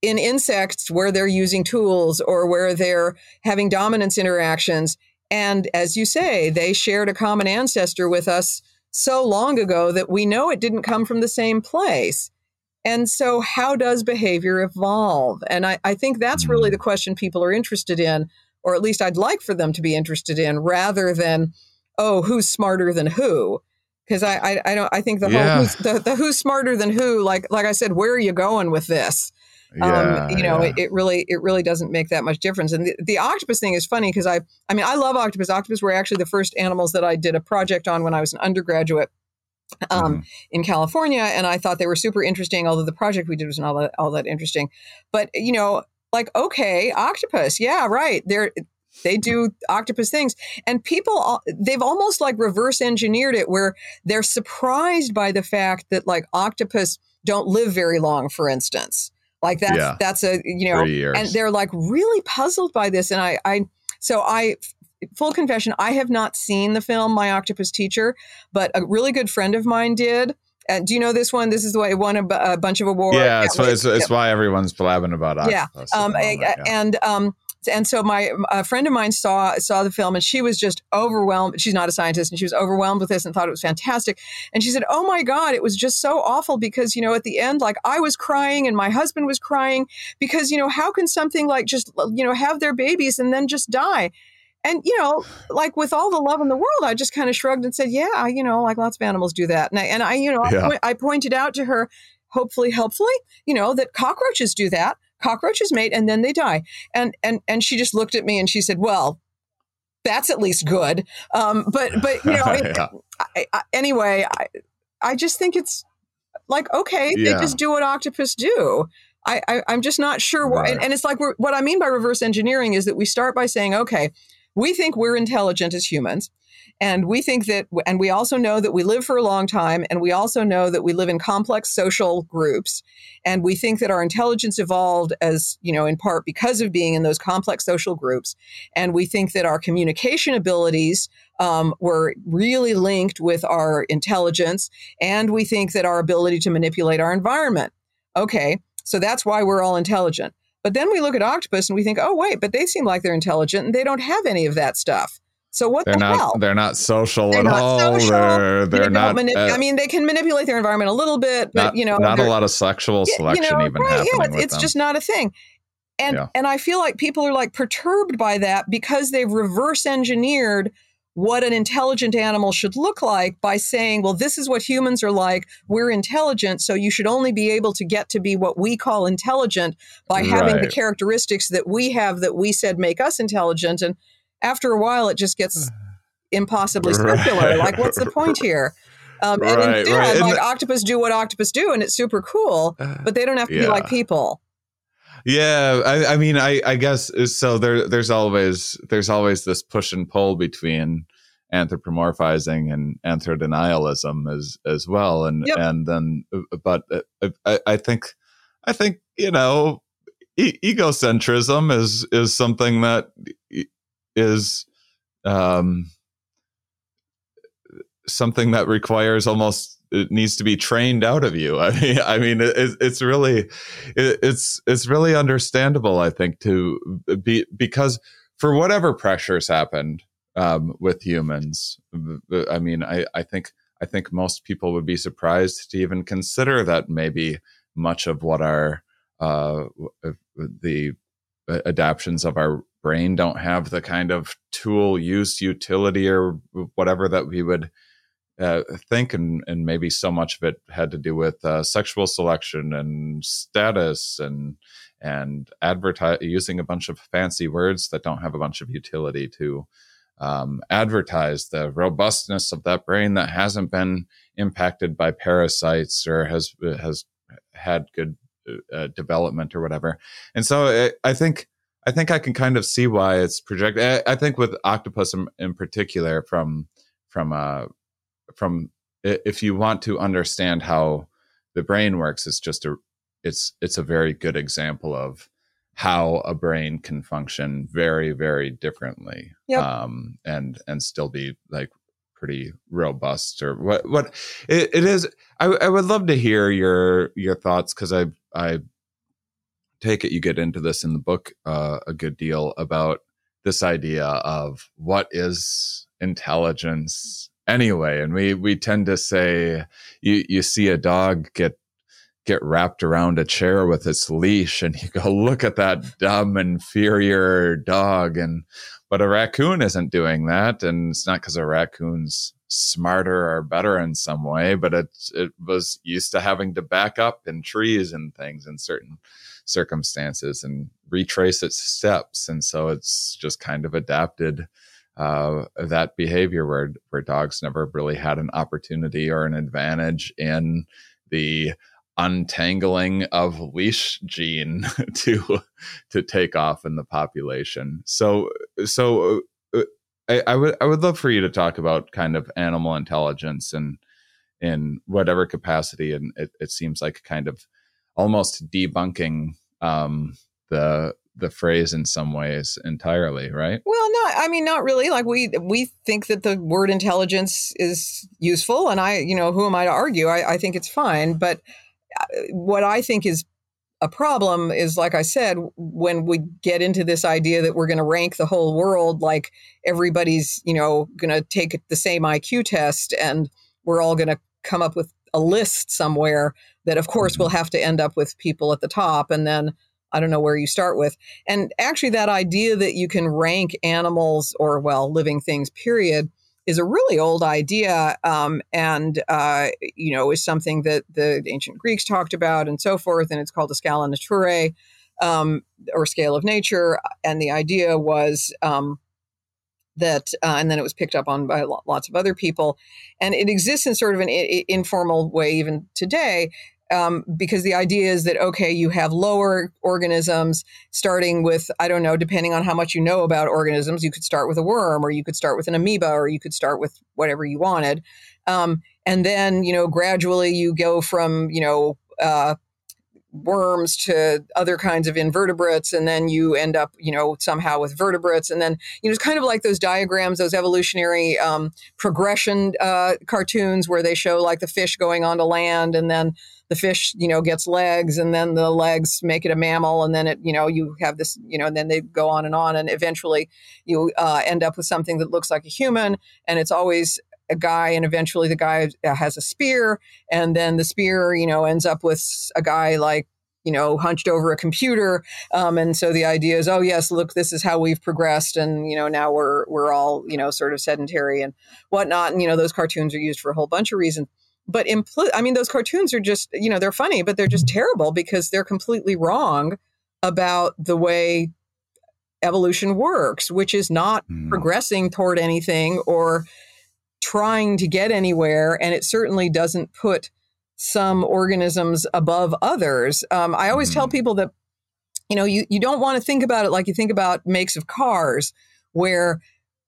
in insects where they're using tools or where they're having dominance interactions and as you say they shared a common ancestor with us so long ago that we know it didn't come from the same place and so how does behavior evolve and i, I think that's really the question people are interested in or at least I'd like for them to be interested in, rather than, oh, who's smarter than who? Because I, I, I don't, I think the Yeah. whole who's, the, the who's smarter than who, like, like I said, where are you going with this? Yeah, um, you know, yeah. it, it really, it really doesn't make that much difference. And the, the octopus thing is funny because I, I mean, I love octopus. Octopus were actually the first animals that I did a project on when I was an undergraduate. Um, Mhm. in California, and I thought they were super interesting. Although the project we did was not all that, all that interesting, but you know, like okay, octopus, yeah, right. They're they do octopus things, and people they've almost like reverse engineered it, where they're surprised by the fact that like octopus don't live very long, for instance. Like that's Yeah. that's a you know, and they're like really puzzled by this, and I I so I full confession, I have not seen the film My Octopus Teacher, but a really good friend of mine did. And do you know this one? This is the way it won a, bunch of awards. yeah, it's, Yeah, it's, it's why everyone's blabbing about Yeah. octopus. at um, moment, a- yeah. and um, and so my a friend of mine saw saw the film and she was just overwhelmed. She's not a scientist and she was overwhelmed with this and thought it was fantastic. And she said, "Oh my god, it was just so awful because you know at the end, like I was crying and my husband was crying because you know how can something like just you know have their babies and then just die." And you know, like with all the love in the world, I just kind of shrugged and said, "Yeah, you know, like lots of animals do that." And I, and I you know, Yeah. I, I pointed out to her, hopefully, helpfully, you know, that cockroaches do that. Cockroaches mate and then they die. And and and she just looked at me and she said, "Well, that's at least good." Um, but but you know, it, Yeah. I, I, anyway, I I just think it's like okay, Yeah. they just do what octopus do. I, I I'm just not sure why. And, and it's like we're, what I mean by reverse engineering is that we start by saying, okay, we think we're intelligent as humans. And we think that, and we also know that we live for a long time, and we also know that we live in complex social groups. And we think that our intelligence evolved as, you know, in part because of being in those complex social groups. And we think that our communication abilities um, were really linked with our intelligence. And we think that our ability to manipulate our environment. Okay, so that's why we're all intelligent. But then we look at octopus and we think, oh, wait, but they seem like they're intelligent and they don't have any of that stuff. So what they're the not hell? they're not social They're at not all. social. They're They they're not. manip- uh, I mean, they can manipulate their environment a little bit, but not, you know, not a lot of sexual selection you know, even right, happening yeah, it's, with it's them. just not a thing. And Yeah. and I feel like people are like perturbed by that because they've reverse engineered what an intelligent animal should look like by saying, well, this is what humans are like. We're intelligent, so you should only be able to get to be what we call intelligent by having the characteristics that we have that we said make us intelligent. And after a while, it just gets impossibly Right. circular. Like, what's the point here? Um, and Right, instead, right. And like the- octopus do what octopus do, and it's super cool. But they don't have to be like people. Yeah, I, I mean, I, I guess so. There, there's always there's always this push and pull between anthropomorphizing and anthrodenialism as as well, and Yep. and then, but uh, I, I think I think you know, e- egocentrism is is something that is um something that requires almost it needs to be trained out of you. I mean, I mean, it, it's really, it, it's it's really understandable. I think to be because for whatever pressures happened um, with humans. I mean, I I think I think most people would be surprised to even consider that maybe much of what our uh, the adaptions of our brain don't have the kind of tool use utility or whatever that we would uh, think and, and maybe so much of it had to do with uh, sexual selection and status and and advertise using a bunch of fancy words that don't have a bunch of utility to um, advertise the robustness of that brain that hasn't been impacted by parasites or has has had good uh, development or whatever. And so I, I think I think I can kind of see why it's projected. I, I think with octopus in, in particular, from from uh, from if you want to understand how the brain works, it's just a it's it's a very good example of how a brain can function very very differently Yep. um and and still be like pretty robust or what what it, it is I, I would love to hear your your thoughts because i i take it you get into this in the book uh, a good deal about this idea of what is intelligence anyway. And we we tend to say you you see a dog get get wrapped around a chair with its leash and you go look at that dumb inferior dog. And but a raccoon isn't doing that. And it's not because a raccoon's smarter or better in some way but it it was used to having to back up in trees and things in certain circumstances and retrace its steps and so it's just kind of adapted uh, that behavior where where dogs never really had an opportunity or an advantage in the untangling of leash gene to to take off in the population. So so uh, I, I would I would love for you to talk about kind of animal intelligence and in whatever capacity, and it, it seems like kind of almost debunking um, the the phrase in some ways entirely, right? Well, no, I mean, not really. Like we we think that the word intelligence is useful, and I, you know, who am I to argue? I, I think it's fine. But uh, what I think is a problem is, like I said, when we get into this idea that we're going to rank the whole world, like everybody's, you know, going to take the same IQ test, and we're all going to come up with a list somewhere that, of course, will have to end up with people at the top, and then I don't know where you start with. And actually, that idea that you can rank animals or, well, living things, period, is a really old idea um, and, uh, you know, is something that the ancient Greeks talked about and so forth. And it's called the scala naturae um, or scale of nature. And the idea was um, that, uh, and then it was picked up on by lots of other people. And it exists in sort of an I- informal way even today um, because the idea is that okay, you have lower organisms starting with I don't know, depending on how much you know about organisms, you could start with a worm, or you could start with an amoeba, or you could start with whatever you wanted, um, and then you know gradually you go from you know. Uh, worms to other kinds of invertebrates and then you end up you know somehow with vertebrates. And then you know it's kind of like those diagrams those evolutionary um, progression uh, cartoons where they show like the fish going onto land and then the fish you know gets legs and then the legs make it a mammal and then it you know you have this you know and then they go on and on and eventually you uh, end up with something that looks like a human and it's always a guy and eventually the guy uh, has a spear and then the spear you know ends up with a guy like you know hunched over a computer um, and so the idea is oh yes look this is how we've progressed and you know now we're we're all you know sort of sedentary and whatnot and you know those cartoons are used for a whole bunch of reasons but impl- i mean those cartoons are just you know they're funny but they're just terrible because they're completely wrong about the way evolution works which is not Mm. progressing toward anything or trying to get anywhere, and it certainly doesn't put some organisms above others. Um, I always mm-hmm. tell people that you know you, you don't want to think about it like you think about makes of cars where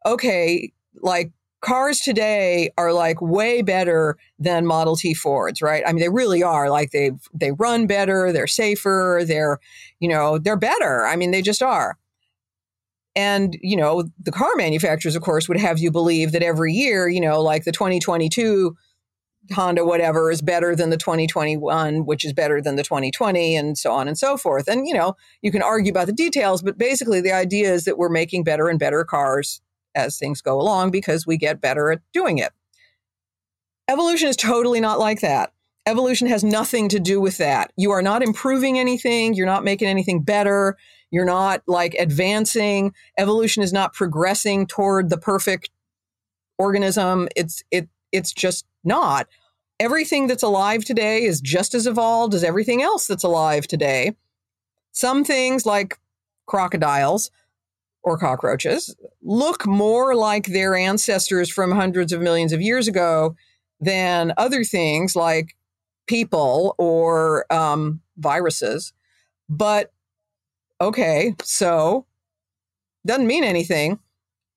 okay like cars today are like way better than Model T Fords, right? I mean, they really are. Like they they run better, they're safer, they're you know they're better. I mean, they just are. And you know, the car manufacturers, of course, would have you believe that every year, you know, like the 2022 Honda whatever is better than the 2021, which is better than the 2020, and so on and so forth. And you know, you can argue about the details, but basically, the idea is that we're making better and better cars as things go along because we get better at doing it. Evolution is totally not like that. Evolution has nothing to do with that. You are not improving anything, you're not making anything better, you're not like advancing. Evolution is not progressing toward the perfect organism. It's it it's just not. Everything that's alive today is just as evolved as everything else that's alive today. Some things like crocodiles or cockroaches look more like their ancestors from hundreds of millions of years ago than other things like people or um, viruses. But okay, so doesn't mean anything.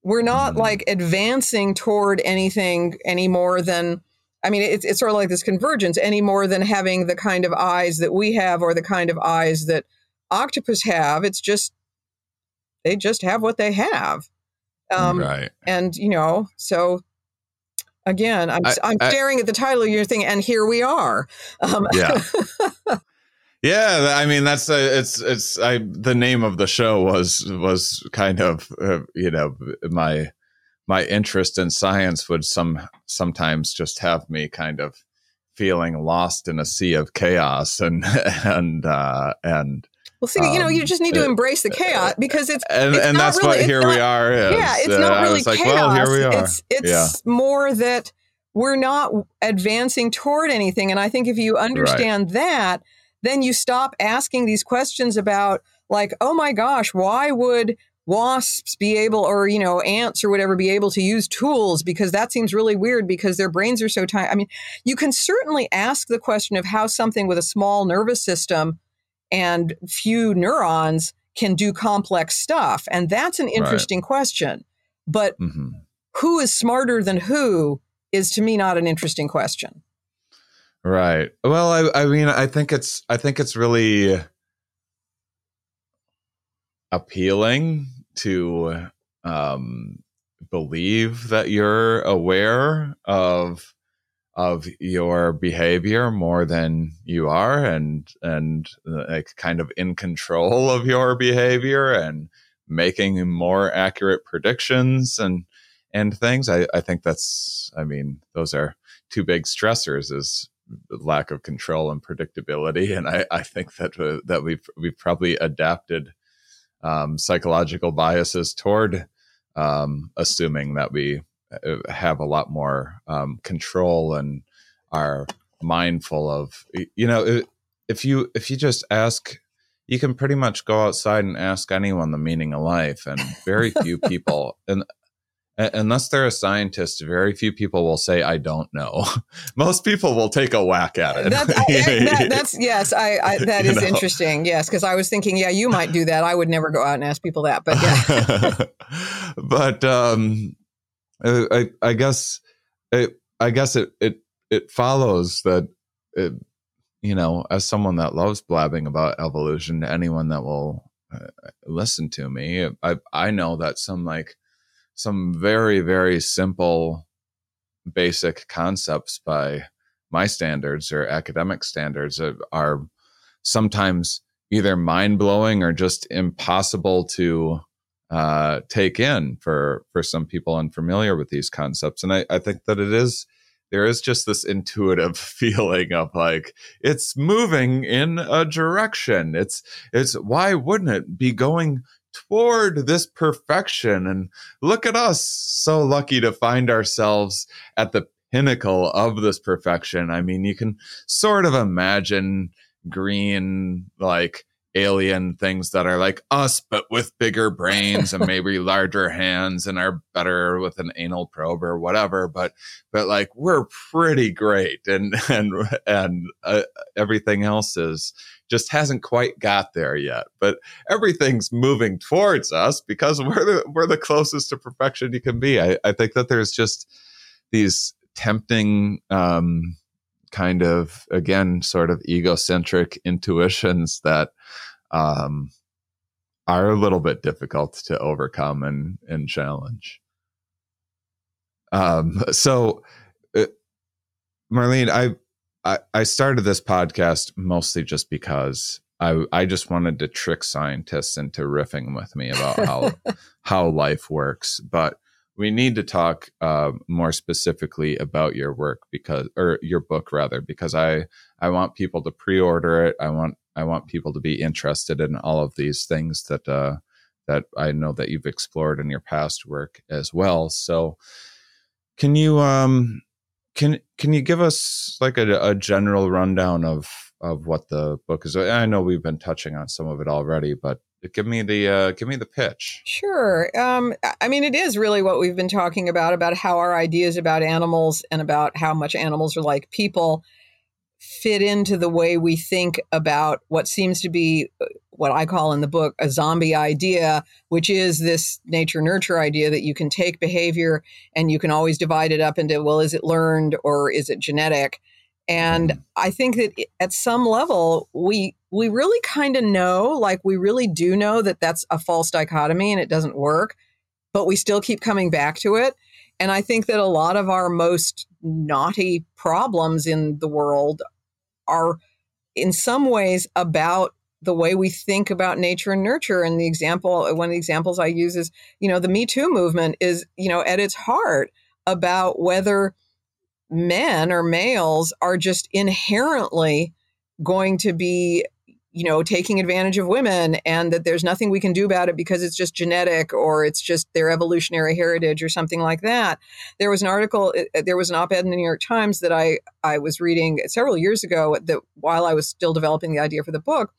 We're not mm-hmm. like advancing toward anything any more than, I mean, it's, it's sort of like this convergence any more than having the kind of eyes that we have or the kind of eyes that octopus have. It's just they just have what they have. Um, right. And, you know, so again, I'm, I, am staring at the title of your thing, and here we are. Um, yeah. yeah. I mean, that's a, it's, it's, I, the name of the show was, was kind of, uh, you know, my, my interest in science would some, sometimes just have me kind of feeling lost in a sea of chaos and, and, uh, and, well, see, um, you know, you just need to um, embrace the chaos because it's and, it's and that's really, what here not, we are. Is. Yeah, it's uh, not really chaos. Like, well, here we are. It's it's yeah. more that we're not advancing toward anything, and I think if you understand right. that, then you stop asking these questions about like, oh my gosh, why would wasps be able or you know ants or whatever be able to use tools because that seems really weird because their brains are so tiny i mean you can certainly ask the question of how something with a small nervous system and few neurons can do complex stuff. And that's an interesting right. question. But mm-hmm. who is smarter than who is to me not an interesting question. Right. Well, I, I mean, I think it's, I think it's really appealing to um, believe that you're aware of of your behavior more than you are and and like kind of in control of your behavior and making more accurate predictions and and things i i think that's i mean those are two big stressors is lack of control and predictability and i i think that uh, that we've we've probably adapted um, psychological biases toward um, assuming that we uh, have a lot more um, control and are mindful of you know if you if you just ask you can pretty much go outside and ask anyone the meaning of life and very few people and unless they're a scientist, very few people will say, "I don't know." Most people will take a whack at it. That's, that, that's yes, I, I that is interesting. Yes, because I was thinking, yeah, you might do that. I would never go out and ask people that, but yeah. but um, uh, I, I guess it, I guess it, it, it follows that, it, you know, as someone that loves blabbing about evolution, to anyone that will uh, listen to me, I, I know that some like some very, very simple, basic concepts by my standards or academic standards are, sometimes either mind blowing or just impossible to uh, take in for for some people unfamiliar with these concepts. And I, I think that it is there is just this intuitive feeling of like it's moving in a direction. It's it's why wouldn't it be going toward this perfection? And look at us, so lucky to find ourselves at the pinnacle of this perfection. I mean, you can sort of imagine green like alien things that are like us but with bigger brains and maybe larger hands and are better with an anal probe or whatever but but like we're pretty great and and and uh, everything else is just hasn't quite got there yet but everything's moving towards us because we're the we're the closest to perfection you can be i, I think that there's just these tempting um kind of again sort of egocentric intuitions that um, are a little bit difficult to overcome and and challenge. Um, so, uh, Marlene, I, I I started this podcast mostly just because I I just wanted to trick scientists into riffing with me about how how life works, but we need to talk uh, more specifically about your work because or your book rather because i i want people to pre-order it. I want i want people to be interested in all of these things that uh that i know that you've explored in your past work as well. So can you um can can you give us like a, a general rundown of of what the book is? I know we've been touching on some of it already but give me the uh, give me the pitch. Sure. Um, i mean it is really what we've been talking about about how our ideas about animals and about how much animals are like people fit into the way we think about what seems to be uh, what i call in the book a zombie idea which is this nature nurture idea that you can take behavior and you can always divide it up into well is it learned or is it genetic and mm-hmm. I think that at some level, we we really kind of know, like we really do know that that's a false dichotomy and it doesn't work, but we still keep coming back to it. And I think that a lot of our most naughty problems in the world are in some ways about the way we think about nature and nurture. And the example, one of the examples I use is, you know, the Me Too movement is, you know, at its heart about whether men or males are just inherently going to be you know taking advantage of women and that there's nothing we can do about it because it's just genetic or it's just their evolutionary heritage or something like that there was an article uh, uh, there was an op-ed in the new york times that i i was reading several years ago that while i was still developing the idea for the book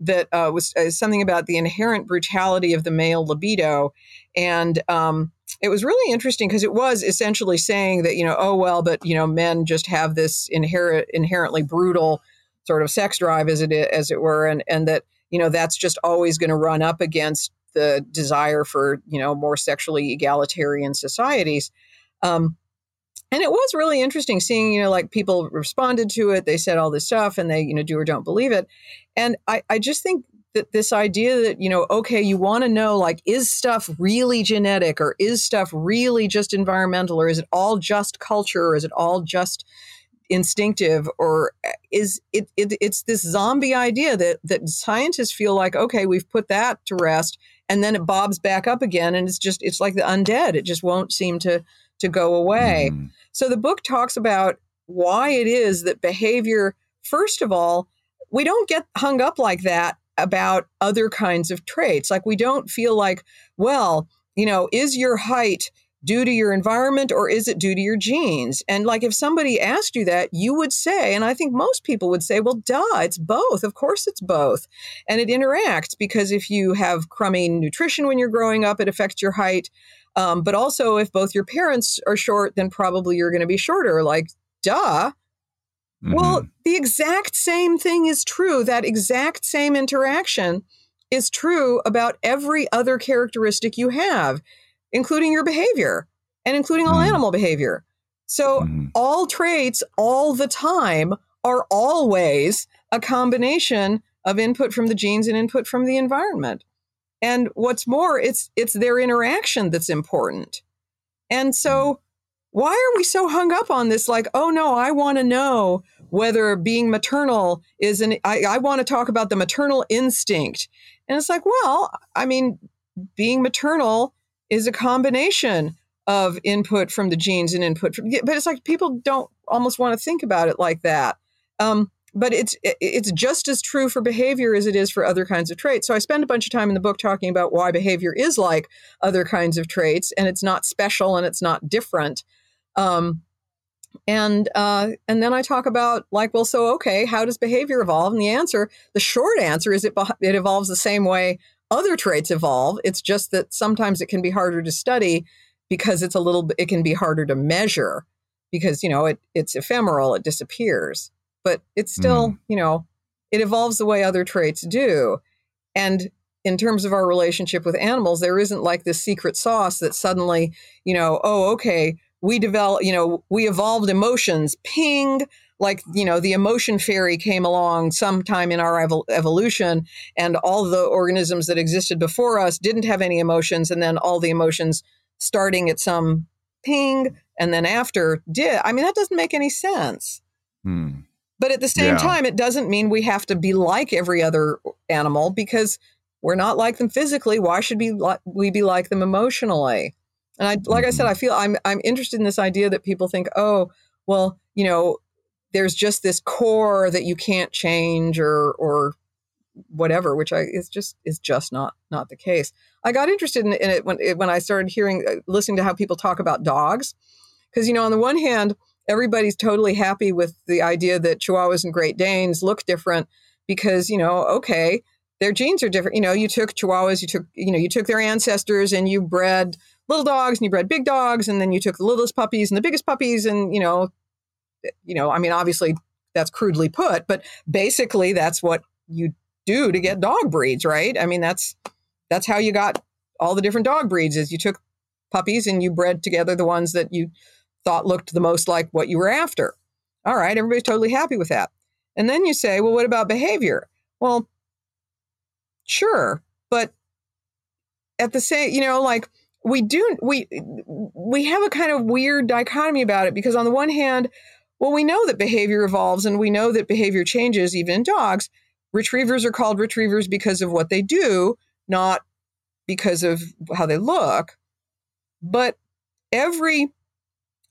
that uh, was uh, something about the inherent brutality of the male libido. And um, it was really interesting because it was essentially saying that you know oh well but you know men just have this inherent inherently brutal sort of sex drive as it as it were and and that you know that's just always going to run up against the desire for you know more sexually egalitarian societies. Um, and it was really interesting seeing you know like people responded to it they said all this stuff and they you know do or don't believe it. And i i just think that this idea that you know okay you want to know like is stuff really genetic or is stuff really just environmental or is it all just culture or is it all just instinctive or eh, is it, it it's this zombie idea that that scientists feel like okay we've put that to rest and then it bobs back up again and it's just it's like the undead. It just won't seem to to go away mm. so the book talks about why it is that behavior first of all we don't get hung up like that about other kinds of traits. Like we don't feel like, well, you know, is your height due to your environment or is it due to your genes? And like if somebody asked you that, you would say, and I think most people would say, well, duh, it's both. Of course it's both. And it interacts because if you have crummy nutrition when you're growing up, it affects your height. Um, but also, if both your parents are short, then probably you're going to be shorter. Like, duh. Mm-hmm. Well, the exact same thing is true. That exact same interaction is true about every other characteristic you have, including your behavior and including all mm-hmm. animal behavior. So, mm-hmm. all traits all the time are always a combination of input from the genes and input from the environment. And what's more, it's it's their interaction that's important. And so mm-hmm. why are we so hung up on this like, oh no, I want to know whether being maternal is an I, I want to talk about the maternal instinct and it's like well i mean being maternal is a combination of input from the genes and input from but it's like people don't almost want to think about it like that um, but it's it's just as true for behavior as it is for other kinds of traits. So I spend a bunch of time in the book talking about why behavior is like other kinds of traits, and it's not special and it's not different. Um, And uh, and then I talk about like, well, so okay, how does behavior evolve? And the answer, the short answer is it it evolves the same way other traits evolve. It's just that sometimes it can be harder to study because it's a little it can be harder to measure because you know it it's ephemeral, it disappears, but it's still mm. you know it evolves the way other traits do, and in terms of our relationship with animals, there isn't like this secret sauce that suddenly you know oh okay we develop, you know, we evolved emotions, ping, like, you know, the emotion fairy came along sometime in our evol- evolution, and all the organisms that existed before us didn't have any emotions, and then all the emotions starting at some ping and then after did. I mean, that doesn't make any sense. Hmm. But at the same yeah. time, it doesn't mean we have to be like every other animal because we're not like them physically. Why should we, li- we be like them emotionally? And I, like I said, mm-hmm. I feel I'm I'm interested in this idea that people think, oh, well, you know, there's just this core that you can't change or or whatever, which I is just is just not not the case. I got interested in, in it when when I started hearing uh, listening to how people talk about dogs, because you know, on the one hand, everybody's totally happy with the idea that Chihuahuas and Great Danes look different because you know, okay, their genes are different. You know, you took Chihuahuas, you took you know, you took their ancestors and you bred little dogs and you bred big dogs and then you took the littlest puppies and the biggest puppies and you know you know i mean obviously that's crudely put but basically that's what you do to get dog breeds right i mean that's that's how you got all the different dog breeds is you took puppies and you bred together the ones that you thought looked the most like what you were after. All right everybody's totally happy with that. And then you say well what about behavior? Well sure but at the same you know like we do we we have a kind of weird dichotomy about it because on the one hand well we know that behavior evolves and we know that behavior changes even in dogs. Retrievers are called retrievers because of what they do not because of how they look. But every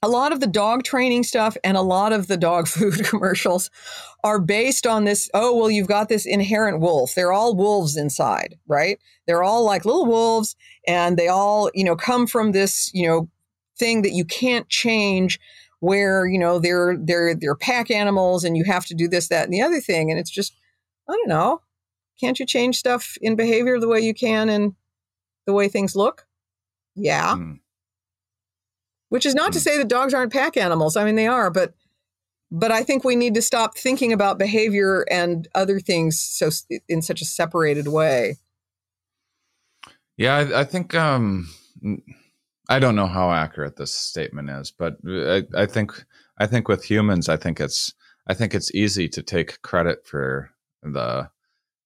a lot of the dog training stuff and a lot of the dog food commercials are based on this oh well you've got this inherent wolf. They're all wolves inside right? They're all like little wolves and they all you know come from this you know thing that you can't change where you know they're they're they're pack animals and you have to do this that and the other thing. And it's just i don't know. Can't you change stuff in behavior the way you can in the way things look? Yeah. Mm. Which is not to hmm. say that dogs aren't pack animals. I mean, they are, but but I think we need to stop thinking about behavior and other things so in such a separated way. Yeah, I, I think um, I don't know how accurate this statement is, but I, I think I think with humans, I think it's I think it's easy to take credit for the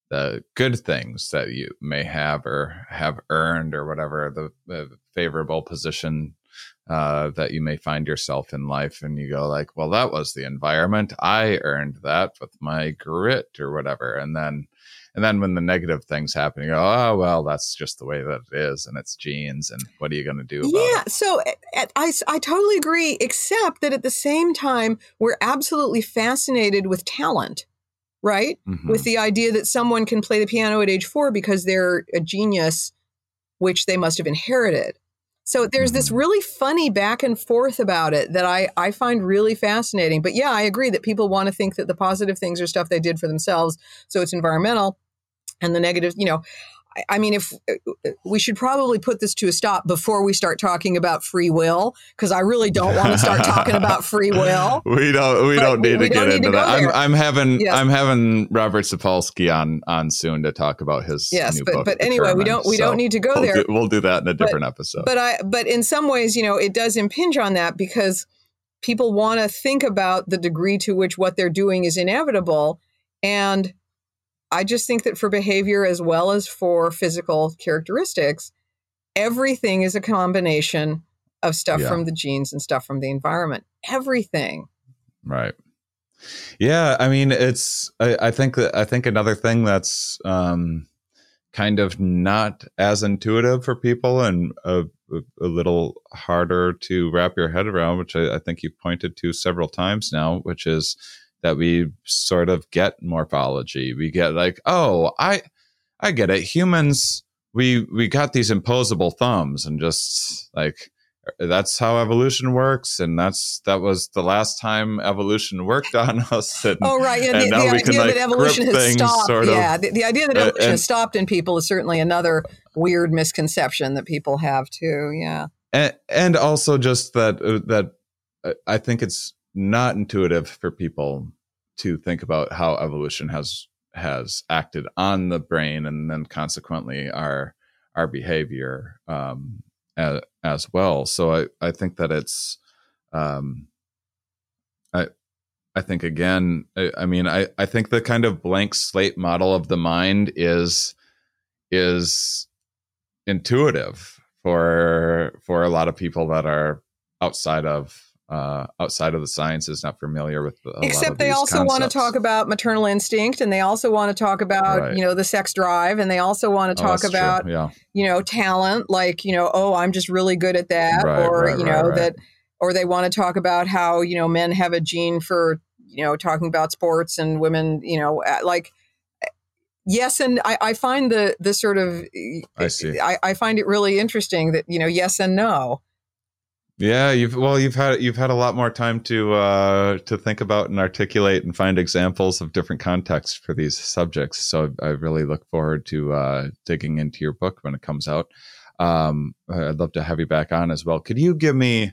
the good things that you may have or have earned or whatever the, the favorable position uh, that you may find yourself in life and you go like well that was the environment i earned that with my grit or whatever and then and then when the negative things happen you go oh well that's just the way that it is and it's genes and what are you going to do yeah it? so eh, eh, I, I totally agree except that at the same time we're absolutely fascinated with talent right mm-hmm. with the idea that someone can play the piano at age four because they're a genius which they must have inherited so there's this mm-hmm. really funny back and forth about it that I, I find really fascinating. But yeah, I agree that people want to think that the positive things are stuff they did for themselves. So it's environmental and the negative, you know, I mean, if we should probably put this to a stop before we start talking about free will, because I really don't want to start talking about free will. We don't. We don't need we, to we get into that. I'm, I'm, having. Yes. I'm having Robert Sapolsky on on soon to talk about his. Yes, but but anyway, we don't we so don't need to go we'll there. Do, we'll do that in a different but, episode. But I but in some ways, you know, it does impinge on that because people want to think about the degree to which what they're doing is inevitable, and I just think that for behavior as well as for physical characteristics, everything is a combination of stuff yeah. from the genes and stuff from the environment. Everything. Right. Yeah, I mean, it's. I, I think that I think another thing that's um, kind of not as intuitive for people and a, a, little harder to wrap your head around, which I, I think you've pointed to several times now, which is that we sort of get morphology. We get like, oh, I I get it. Humans we we got these opposable thumbs and just like that's how evolution works and that's that was the last time evolution worked on us and, oh right yeah the, the idea can, like, that evolution has stopped sort of, yeah the, the, idea that evolution and, has stopped in people is certainly another weird misconception that people have too yeah and, and also just that uh, that uh, i think it's not intuitive for people to think about how evolution has has acted on the brain and then consequently our our behavior um, as, as well. So I, I think that it's, um, I, I think again, I, I, mean, I, I think the kind of blank slate model of the mind is, is intuitive for, for a lot of people that are outside of uh, outside of the sciences not familiar with except they also want to talk about maternal instinct and they also want to talk about right. you know the sex drive and they also want to oh, talk oh, about yeah. you know talent like you know oh i'm just really good at that right, or right, you know that or they want to talk about how you know men have a gene for you know talking about sports and women you know like yes and I, I find the the sort of i see. I, I find it really interesting that you know yes and no yeah, you've well, you've had you've had a lot more time to uh, to think about and articulate and find examples of different contexts for these subjects. So I really look forward to uh, digging into your book when it comes out. Um, I'd love to have you back on as well. Could you give me?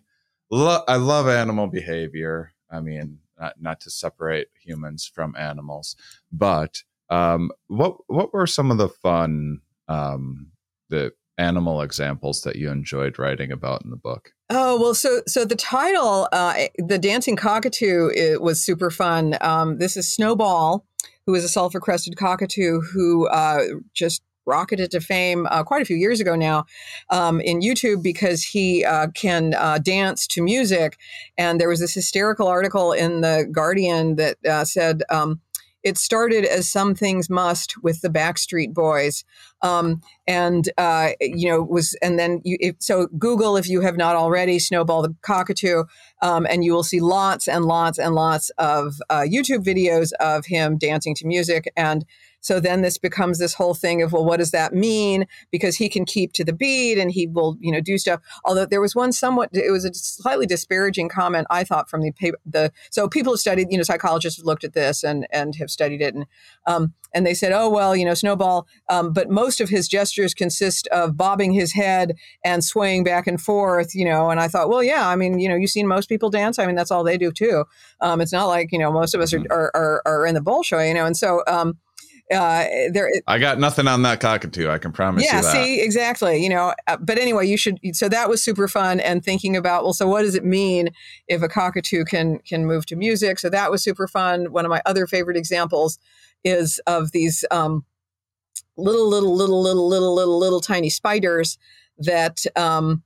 Lo- I love animal behavior. I mean, not, not to separate humans from animals, but um, what what were some of the fun um, the animal examples that you enjoyed writing about in the book? Oh well, so so the title, uh, the dancing cockatoo, it was super fun. Um, this is Snowball, who is a sulfur crested cockatoo who uh, just rocketed to fame uh, quite a few years ago now um, in YouTube because he uh, can uh, dance to music. And there was this hysterical article in the Guardian that uh, said. Um, it started as some things must with the Backstreet Boys, um, and uh, you know was and then you, if, so Google if you have not already Snowball the Cockatoo, um, and you will see lots and lots and lots of uh, YouTube videos of him dancing to music and so then this becomes this whole thing of, well, what does that mean? Because he can keep to the beat and he will, you know, do stuff. Although there was one somewhat, it was a slightly disparaging comment I thought from the paper. The so people have studied, you know, psychologists have looked at this and and have studied it, and um, and they said, oh well, you know, Snowball, um, but most of his gestures consist of bobbing his head and swaying back and forth, you know. And I thought, well, yeah, I mean, you know, you've seen most people dance. I mean, that's all they do too. Um, it's not like you know most of us are mm-hmm. are, are, are in the Bolshoi, you know, and so. Um, uh, there. I got nothing on that cockatoo. I can promise yeah, you that. see, exactly. You know, uh, but anyway, you should. So that was super fun, and thinking about well, so what does it mean if a cockatoo can can move to music? So that was super fun. One of my other favorite examples is of these um, little, little, little, little, little, little, little tiny spiders that um,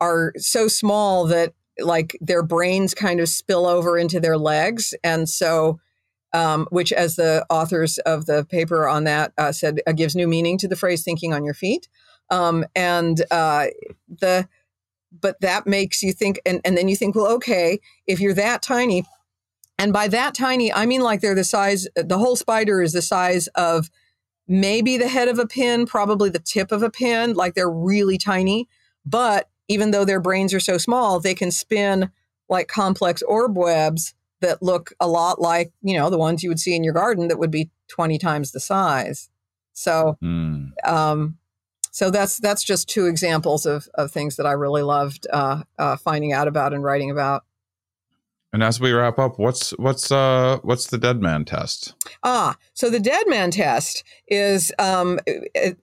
are so small that like their brains kind of spill over into their legs, and so um, which, as the authors of the paper on that uh, said, uh, gives new meaning to the phrase "thinking on your feet." Um, and uh, the but that makes you think, and, and then you think, well, okay, if you're that tiny, and by that tiny, I mean like they're the size. The whole spider is the size of maybe the head of a pin, probably the tip of a pin. Like they're really tiny, but even though their brains are so small, they can spin like complex orb webs that look a lot like, you know, the ones you would see in your garden that would be 20 times the size. So, mm. um, so that's that's just two examples of, of things that I really loved uh, uh, finding out about and writing about. And as we wrap up, what's what's uh what's the dead man test? Ah, so the dead man test is um,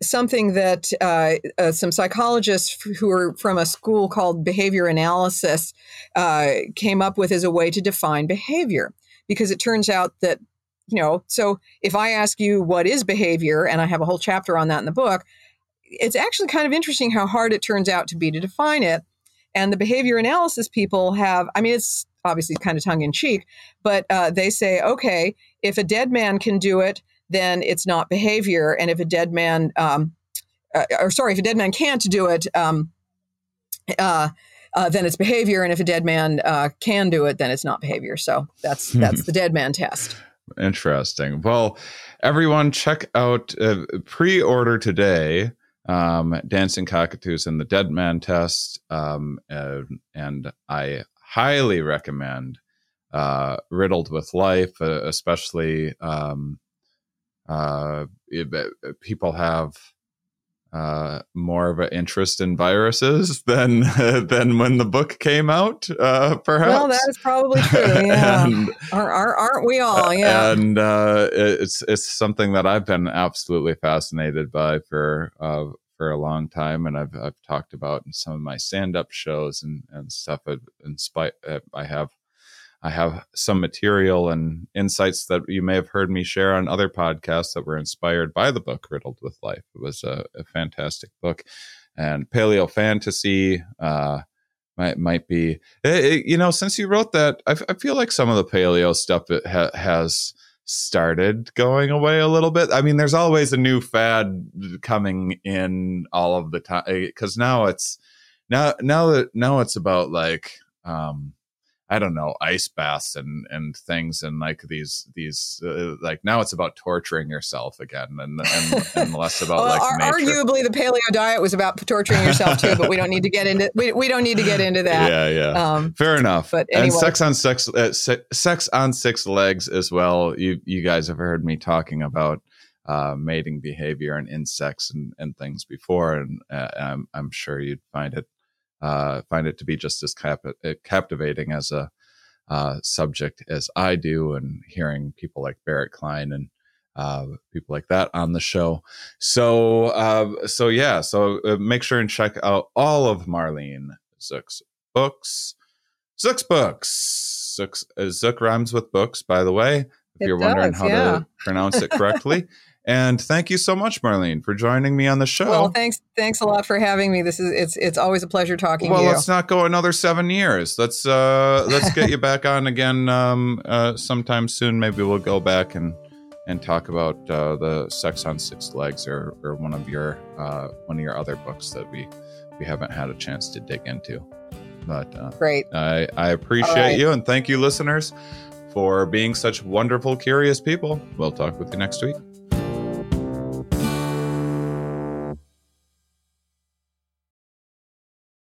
something that uh, uh, some psychologists who are from a school called behavior analysis uh, came up with as a way to define behavior. Because it turns out that you know, so if I ask you what is behavior, and I have a whole chapter on that in the book, it's actually kind of interesting how hard it turns out to be to define it. And the behavior analysis people have, I mean, it's obviously kind of tongue in cheek, but uh, they say, okay, if a dead man can do it, then it's not behavior. And if a dead man, um, uh, or sorry, if a dead man can't do it, um, uh, uh, then it's behavior. And if a dead man uh, can do it, then it's not behavior. So that's that's the dead man test. Interesting. Well, everyone, check out uh, pre-order today um, Dancing Cockatoos and the Dead Man Test. Um, and, and I highly recommend uh, Riddled with Life, uh, especially um, uh, it, people have uh, more of an interest in viruses than than when the book came out. Uh, perhaps. Well, that is probably true. Yeah, and, aren't, aren't we all? Yeah, and uh, it's it's something that I've been absolutely fascinated by for uh, for a long time, and I've I've talked about in some of my stand up shows and and stuff. In spite, I have I have some material and insights that you may have heard me share on other podcasts that were inspired by the book Riddled with Life. It was a, a fantastic book, and Paleofantasy uh, might might be. It, eh, it, you know, since you wrote that, I, I, feel like some of the paleo stuff ha- has started going away a little bit. I mean, there's always a new fad coming in all of the time because now it's now now that now it's about like. Um, I don't know ice baths and and things and like these these uh, like now it's about torturing yourself again and and, and less about well, like ar- arguably the paleo diet was about torturing yourself too but we don't need to get into we, we don't need to get into that. Yeah yeah. Um, fair enough. but anyway. and sex on sex uh, se- sex on six legs as well. You you guys have heard me talking about uh, mating behavior and insects and, and things before and uh, I'm, I'm sure you'd find it uh, find it to be just as cap- uh, captivating as a uh, subject as I do, and hearing people like Barrett Klein and uh, people like that on the show. So, uh, so yeah, so uh, make sure and check out all of Marlene Zuk's books. Zuk's books. Zuk's, Zuk rhymes with books, by the way. If it you're does, wondering how yeah. to pronounce it correctly. And thank you so much, Marlene, for joining me on the show. Well, thanks, thanks a lot for having me. This is it's it's always a pleasure talking. To you. Well, let's not go another seven years. Let's uh let's get you back on again um uh sometime soon. Maybe we'll go back and and talk about uh, the Sex on Six Legs or or one of your uh one of your other books that we we haven't had a chance to dig into. But uh, great, I I appreciate right. you and thank you, listeners, for being such wonderful, curious people. We'll talk with you next week.